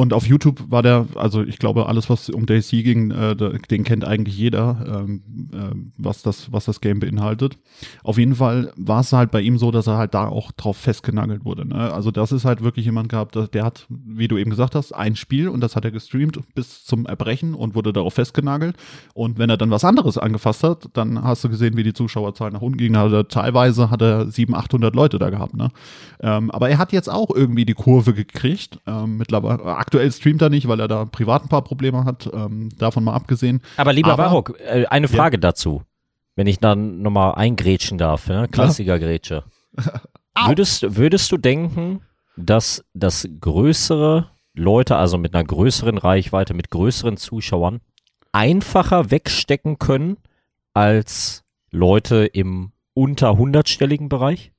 und auf YouTube war der, also ich glaube, alles, was um Daisy ging, äh, den kennt eigentlich jeder, ähm, äh, was, das, was das Game beinhaltet. Auf jeden Fall war es halt bei ihm so, dass er halt da auch drauf festgenagelt wurde. Ne? Also das ist halt wirklich jemand gehabt, der, hat, wie du eben gesagt hast, ein Spiel und das hat er gestreamt bis zum Erbrechen und wurde darauf festgenagelt. Und wenn er dann was anderes angefasst hat, dann hast du gesehen, wie die Zuschauerzahl nach unten ging. Also teilweise hat er 700, 800 Leute da gehabt. Ne? Ähm, aber er hat jetzt auch irgendwie die Kurve gekriegt. Ähm, mittlerweile aktuell streamt er nicht, weil er da privat ein paar Probleme hat, ähm, davon mal abgesehen. Aber lieber Aber, äh, eine Frage ja. dazu, wenn ich dann nochmal eingrätschen darf, ne? Klassiker-Grätsche. Würdest, würdest du denken, dass das größere Leute, also mit einer größeren Reichweite, mit größeren Zuschauern, einfacher wegstecken können als Leute im unter 100-stelligen Bereich?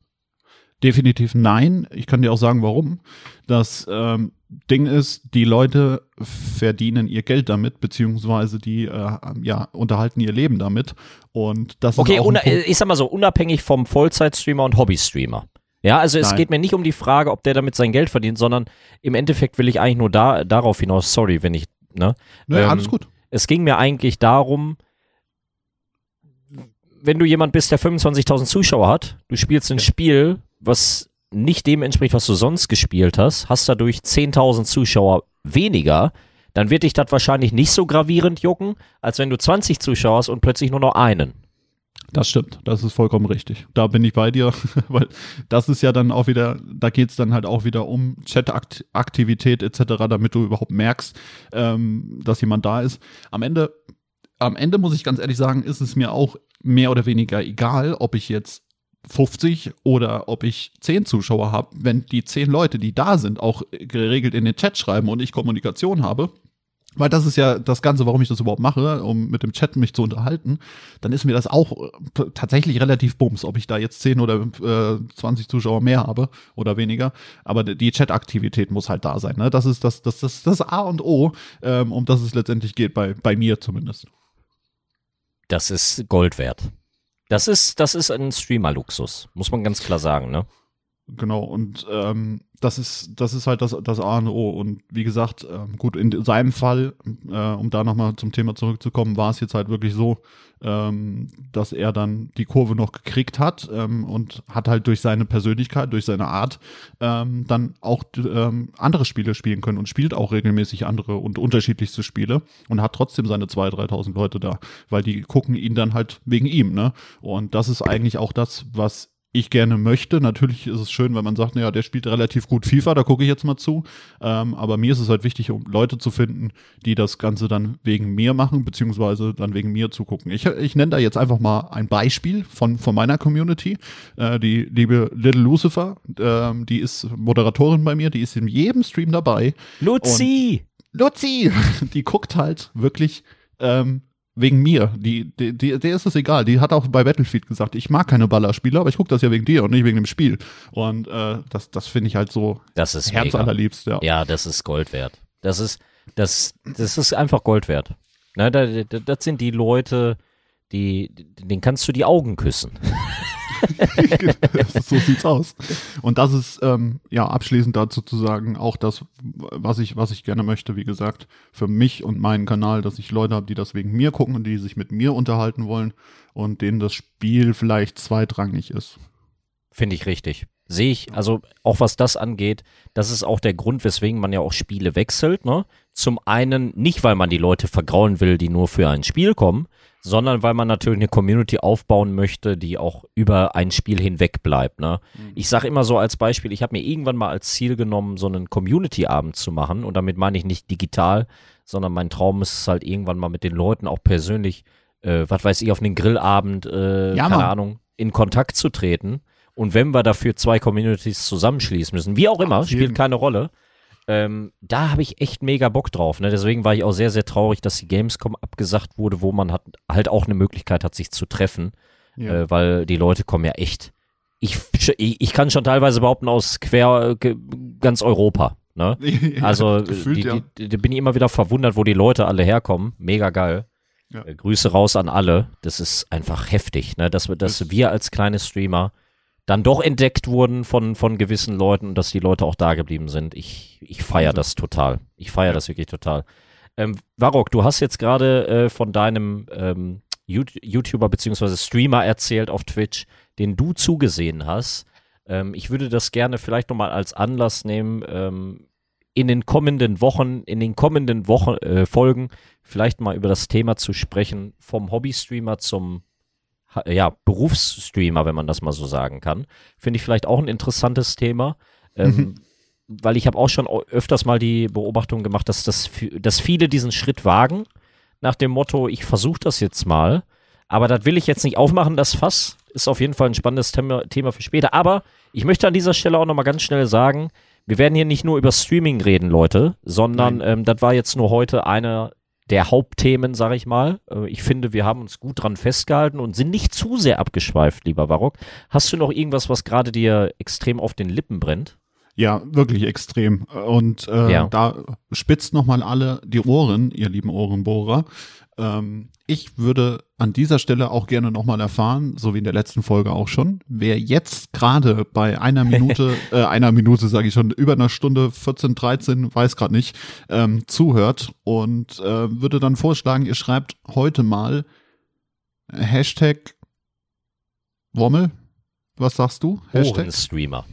Definitiv nein. Ich kann dir auch sagen, warum. Das ähm, Ding ist, die Leute verdienen ihr Geld damit, beziehungsweise die äh, ja, unterhalten ihr Leben damit. Und das Okay, ist Punkt- ich sag mal so, unabhängig vom Vollzeitstreamer und Hobby-Streamer. Ja, also es Nein. geht mir nicht um die Frage, ob der damit sein Geld verdient, sondern im Endeffekt will ich eigentlich nur da, darauf hinaus, sorry, wenn ich, ne? Nö, ähm, alles gut. Es ging mir eigentlich darum, wenn du jemand bist, der 25.000 Zuschauer hat, du spielst ein Spiel, was nicht dem entspricht, was du sonst gespielt hast, hast dadurch 10.000 Zuschauer weniger, dann wird dich das wahrscheinlich nicht so gravierend jucken, als wenn du 20 Zuschauer hast und plötzlich nur noch einen. Das stimmt, das ist vollkommen richtig. Da bin ich bei dir, weil das ist ja dann auch wieder, da geht es dann halt auch wieder um Chat-Aktivität etc., damit du überhaupt merkst, ähm, dass jemand da ist. Am Ende, am Ende muss ich ganz ehrlich sagen, ist es mir auch mehr oder weniger egal, ob ich jetzt 50 oder ob ich 10 Zuschauer habe, wenn die 10 Leute, die da sind, auch geregelt in den Chat schreiben und ich Kommunikation habe. Weil das ist ja das Ganze, warum ich das überhaupt mache, um mit dem Chat mich zu unterhalten. Dann ist mir das auch äh, tatsächlich relativ bums, ob ich da jetzt 10 oder äh, 20 Zuschauer mehr habe oder weniger. Aber die Chat-Aktivität muss halt da sein. Ne? Das ist das, das, das, das A und O, ähm, um das es letztendlich geht, bei, bei mir zumindest. Das ist Gold wert. Das ist, das ist ein Streamer-Luxus, muss man ganz klar sagen, ne? Genau, und ähm, das ist, das ist halt das, das A und O. Und wie gesagt, ähm, gut, in seinem Fall, äh, um da nochmal zum Thema zurückzukommen, war es jetzt halt wirklich so, ähm, dass er dann die Kurve noch gekriegt hat ähm, und hat halt durch seine Persönlichkeit, durch seine Art ähm, dann auch ähm, andere Spiele spielen können und spielt auch regelmäßig andere und unterschiedlichste Spiele und hat trotzdem seine 2.000, 3.000 Leute da, weil die gucken ihn dann halt wegen ihm, ne? Und das ist eigentlich auch das, was ich gerne möchte. Natürlich ist es schön, wenn man sagt, naja, der spielt relativ gut FIFA, da gucke ich jetzt mal zu. Ähm, aber mir ist es halt wichtig, um Leute zu finden, die das Ganze dann wegen mir machen, beziehungsweise dann wegen mir zugucken. Ich, ich nenne da jetzt einfach mal ein Beispiel von, von meiner Community. Äh, die liebe Little Lucifer, ähm, die ist Moderatorin bei mir, die ist in jedem Stream dabei. Luzi! Luzi, die guckt halt wirklich ähm, wegen mir. Die, die, die, der ist es egal. Die hat auch bei Battlefield gesagt, ich mag keine Ballerspiele, aber ich gucke das ja wegen dir und nicht wegen dem Spiel. Und äh, das, das finde ich halt so Das ist herzallerliebst, ja. Ja, das ist Gold wert. Das ist, das, das ist einfach Gold wert. Ne, da, da, das sind die Leute, die, denen kannst du die Augen küssen. so sieht's aus. Und das ist ähm, ja abschließend dazu zu sagen, auch das, was ich, was ich gerne möchte, wie gesagt, für mich und meinen Kanal, dass ich Leute habe, die das wegen mir gucken und die sich mit mir unterhalten wollen und denen das Spiel vielleicht zweitrangig ist. Finde ich richtig. Sehe ich, also auch was das angeht, das ist auch der Grund, weswegen man ja auch Spiele wechselt. Ne? Zum einen nicht, weil man die Leute vergrauen will, die nur für ein Spiel kommen, sondern weil man natürlich eine Community aufbauen möchte, die auch über ein Spiel hinweg bleibt. Ne? Ich sage immer so als Beispiel, ich habe mir irgendwann mal als Ziel genommen, so einen Community-Abend zu machen. Und damit meine ich nicht digital, sondern mein Traum ist es halt irgendwann mal mit den Leuten auch persönlich, äh, was weiß ich, auf einen Grillabend, äh, Ja, keine Mann. Ahnung, in Kontakt zu treten. Und wenn wir dafür zwei Communities zusammenschließen müssen, wie auch immer, spielt keine Rolle. Ähm, da habe ich echt mega Bock drauf. Ne? Deswegen war ich auch sehr, sehr traurig, dass die Gamescom abgesagt wurde, wo man hat, halt auch eine Möglichkeit hat, sich zu treffen. Ja. Äh, weil die Leute kommen ja echt. Ich, ich, kann schon teilweise behaupten, aus quer ganz Europa. Ne? Ja, Also gefühlt, die, ja. die, die bin ich immer wieder verwundert, wo die Leute alle herkommen. Mega geil. Äh, Grüße raus an alle. Das ist einfach heftig, ne? dass, dass Das- wir als kleine Streamer dann doch entdeckt wurden von, von gewissen Leuten und dass die Leute auch da geblieben sind. Ich, ich feiere Wahnsinn. das total. Ich feiere Ja. das wirklich total. Ähm, Varrock, du hast jetzt gerade äh, von deinem ähm, Yout- YouTuber bzw. Streamer erzählt auf Twitch, den du zugesehen hast. Ähm, ich würde das gerne vielleicht nochmal als Anlass nehmen, ähm, in den kommenden Wochen, in den kommenden Wochen, äh, Folgen vielleicht mal über das Thema zu sprechen, vom Hobby-Streamer zum ja, Berufsstreamer, wenn man das mal so sagen kann. Finde ich vielleicht auch ein interessantes Thema. Ähm, Weil ich habe auch schon öfters mal die Beobachtung gemacht, dass, das, dass viele diesen Schritt wagen, nach dem Motto, ich versuche das jetzt mal, Aber das will ich jetzt nicht aufmachen, das Fass. Ist auf jeden Fall ein spannendes Thema, Thema für später. Aber ich möchte an dieser Stelle auch nochmal ganz schnell sagen, wir werden hier nicht nur über Streaming reden, Leute, sondern ähm, das war jetzt nur heute eine der Hauptthemen, sage ich mal. Äh, ich finde, wir haben uns gut dran festgehalten und sind nicht zu sehr abgeschweift, lieber Barock. Hast du noch irgendwas, was gerade dir extrem auf den Lippen brennt? Ja, wirklich extrem. Und äh, Ja. da spitzt nochmal alle die Ohren, ihr lieben Ohrenbohrer. Ähm, ich würde an dieser Stelle auch gerne nochmal erfahren, so wie in der letzten Folge auch schon, wer jetzt gerade bei einer Minute, äh, einer Minute sage ich schon, über einer Stunde 14, 13, weiß gerade nicht, ähm, zuhört und äh, würde dann vorschlagen, ihr schreibt heute mal Hashtag Wommel. Was sagst du? Hashtag? Ohrenstreamer.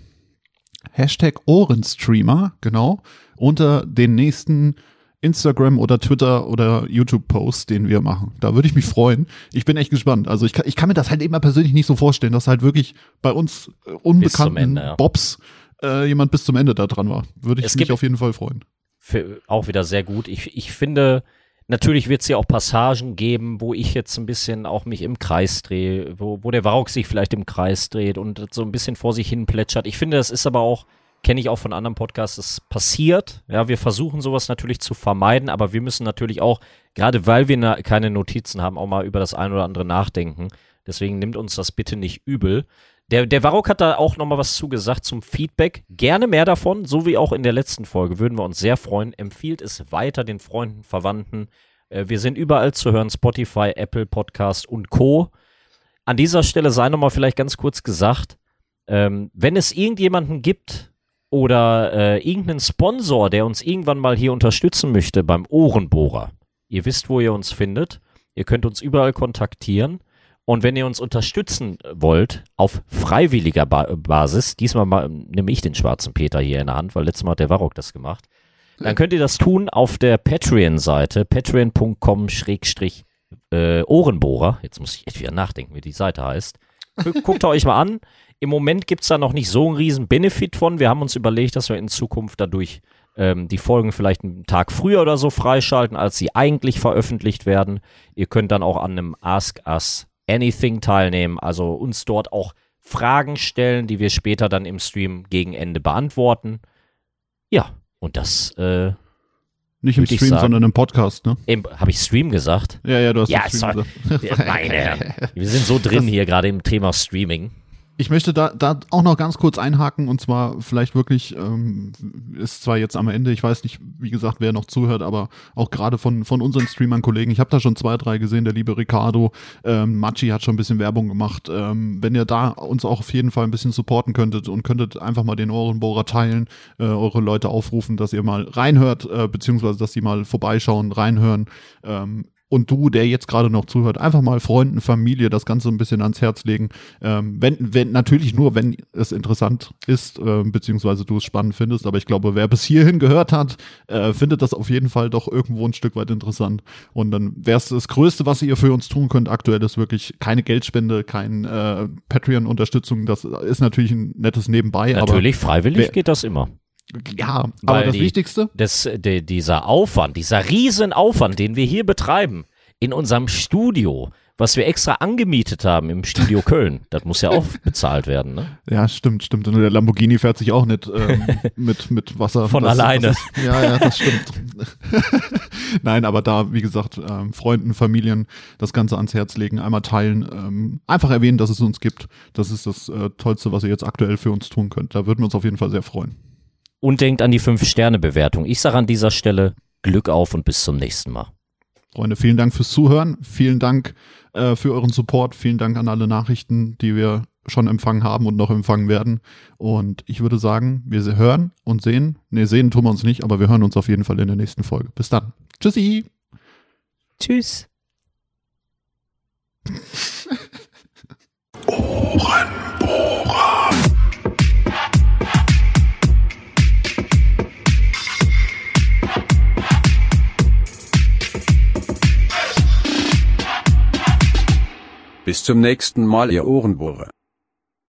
Hashtag Ohrenstreamer, genau, unter den nächsten Instagram oder Twitter oder YouTube-Post, den wir machen. Da würde ich mich freuen. Ich bin echt gespannt. Also ich kann, ich kann mir das halt immer persönlich nicht so vorstellen, dass halt wirklich bei uns äh, unbekannten Ende, ja. Bobs äh, jemand bis zum Ende da dran war. Würde ich Es mich auf jeden Fall freuen. Für, auch wieder sehr gut. Ich, ich finde, natürlich wird es ja auch Passagen geben, wo ich jetzt ein bisschen auch mich im Kreis drehe, wo, wo der Varrock sich vielleicht im Kreis dreht und so ein bisschen vor sich hin plätschert. Ich finde, das ist aber auch, kenne ich auch von anderen Podcasts, das passiert. Ja, wir versuchen sowas natürlich zu vermeiden, aber wir müssen natürlich auch, gerade weil wir na, keine Notizen haben, auch mal über das ein oder andere nachdenken. Deswegen nimmt uns das bitte nicht übel. Der, der Varrock hat da auch nochmal was zugesagt zum Feedback. Gerne mehr davon, so wie auch in der letzten Folge. Würden wir uns sehr freuen. Empfiehlt es weiter den Freunden, Verwandten. Äh, wir sind überall zu hören: Spotify, Apple Podcast und Co. An dieser Stelle sei nochmal vielleicht ganz kurz gesagt: ähm, Wenn es irgendjemanden gibt oder äh, irgendeinen Sponsor, der uns irgendwann mal hier unterstützen möchte beim Ohrenbohrer, ihr wisst, wo ihr uns findet. Ihr könnt uns überall kontaktieren. Und wenn ihr uns unterstützen wollt, auf freiwilliger ba Basis, diesmal mal, nehme ich den schwarzen Peter hier in der Hand, weil letztes Mal hat der Warrock das gemacht, dann könnt ihr das tun auf der Patreon-Seite, patreon.com schrägstrich äh. Jetzt muss ich echt wieder nachdenken, wie die Seite heißt. Gu- Guckt euch mal an. Im Moment gibt es da noch nicht so einen riesen Benefit von. Wir haben uns überlegt, dass wir in Zukunft dadurch ähm, die Folgen vielleicht einen Tag früher oder so freischalten, als sie eigentlich veröffentlicht werden. Ihr könnt dann auch an einem Ask Us Anything teilnehmen, also uns dort auch Fragen stellen, die wir später dann im Stream gegen Ende beantworten. Ja, und das äh, Nicht im Stream, sagen. sondern im Podcast, ne? habe ich Stream gesagt. Ja, ja, du hast Ja, Stream sorry. gesagt. Meine Herren, wir sind so drin hier gerade im Thema Streaming. Ich möchte da, da auch noch ganz kurz einhaken und zwar vielleicht wirklich, ähm, ist zwar jetzt am Ende, ich weiß nicht, wie gesagt, wer noch zuhört, aber auch gerade von, von unseren Streamern-Kollegen, ich habe da schon zwei, drei gesehen, der liebe Ricardo, ähm, Machi hat schon ein bisschen Werbung gemacht. Ähm, wenn ihr da uns auch auf jeden Fall ein bisschen supporten könntet und könntet einfach mal den Ohrenbohrer teilen, äh, eure Leute aufrufen, dass ihr mal reinhört, äh, beziehungsweise dass die mal vorbeischauen, reinhören. Ähm, und du, der jetzt gerade noch zuhört, einfach mal Freunden, Familie das Ganze ein bisschen ans Herz legen. Ähm, wenn, wenn, natürlich nur, wenn es interessant ist, äh, beziehungsweise du es spannend findest. Aber ich glaube, wer bis hierhin gehört hat, äh, findet das auf jeden Fall doch irgendwo ein Stück weit interessant. Und dann wäre es das Größte, was ihr für uns tun könnt, aktuell ist wirklich keine Geldspende, kein äh, Patreon-Unterstützung. Das ist natürlich ein nettes Nebenbei. Natürlich, freiwillig wer- geht das immer. Aber, ja, aber Weil das die- Wichtigste, Das, de, dieser Aufwand, dieser Riesenaufwand, den wir hier betreiben, in unserem Studio, was wir extra angemietet haben im Studio Köln, das muss ja auch bezahlt werden, ne? Ja, stimmt, stimmt. Und der Lamborghini fährt sich auch nicht ähm, mit, mit Wasser. Von Das- alleine. Das ist, ja, ja, das stimmt. Nein, aber da, wie gesagt, ähm, Freunden, Familien das Ganze ans Herz legen, einmal teilen, ähm, einfach erwähnen, dass es uns gibt. Das ist das äh, Tollste, was ihr jetzt aktuell für uns tun könnt. Da würden wir uns auf jeden Fall sehr freuen. Und denkt an die 5-Sterne-Bewertung. Ich sage an dieser Stelle Glück auf und bis zum nächsten Mal. Freunde, vielen Dank fürs Zuhören. Vielen Dank äh, für euren Support. Vielen Dank an alle Nachrichten, die wir schon empfangen haben und noch empfangen werden. Und ich würde sagen, wir hören und sehen. Ne, sehen tun wir uns nicht, aber wir hören uns auf jeden Fall in der nächsten Folge. Bis dann. Tschüssi. Tschüss. Bis zum nächsten Mal, ihr Ohrenbohrer.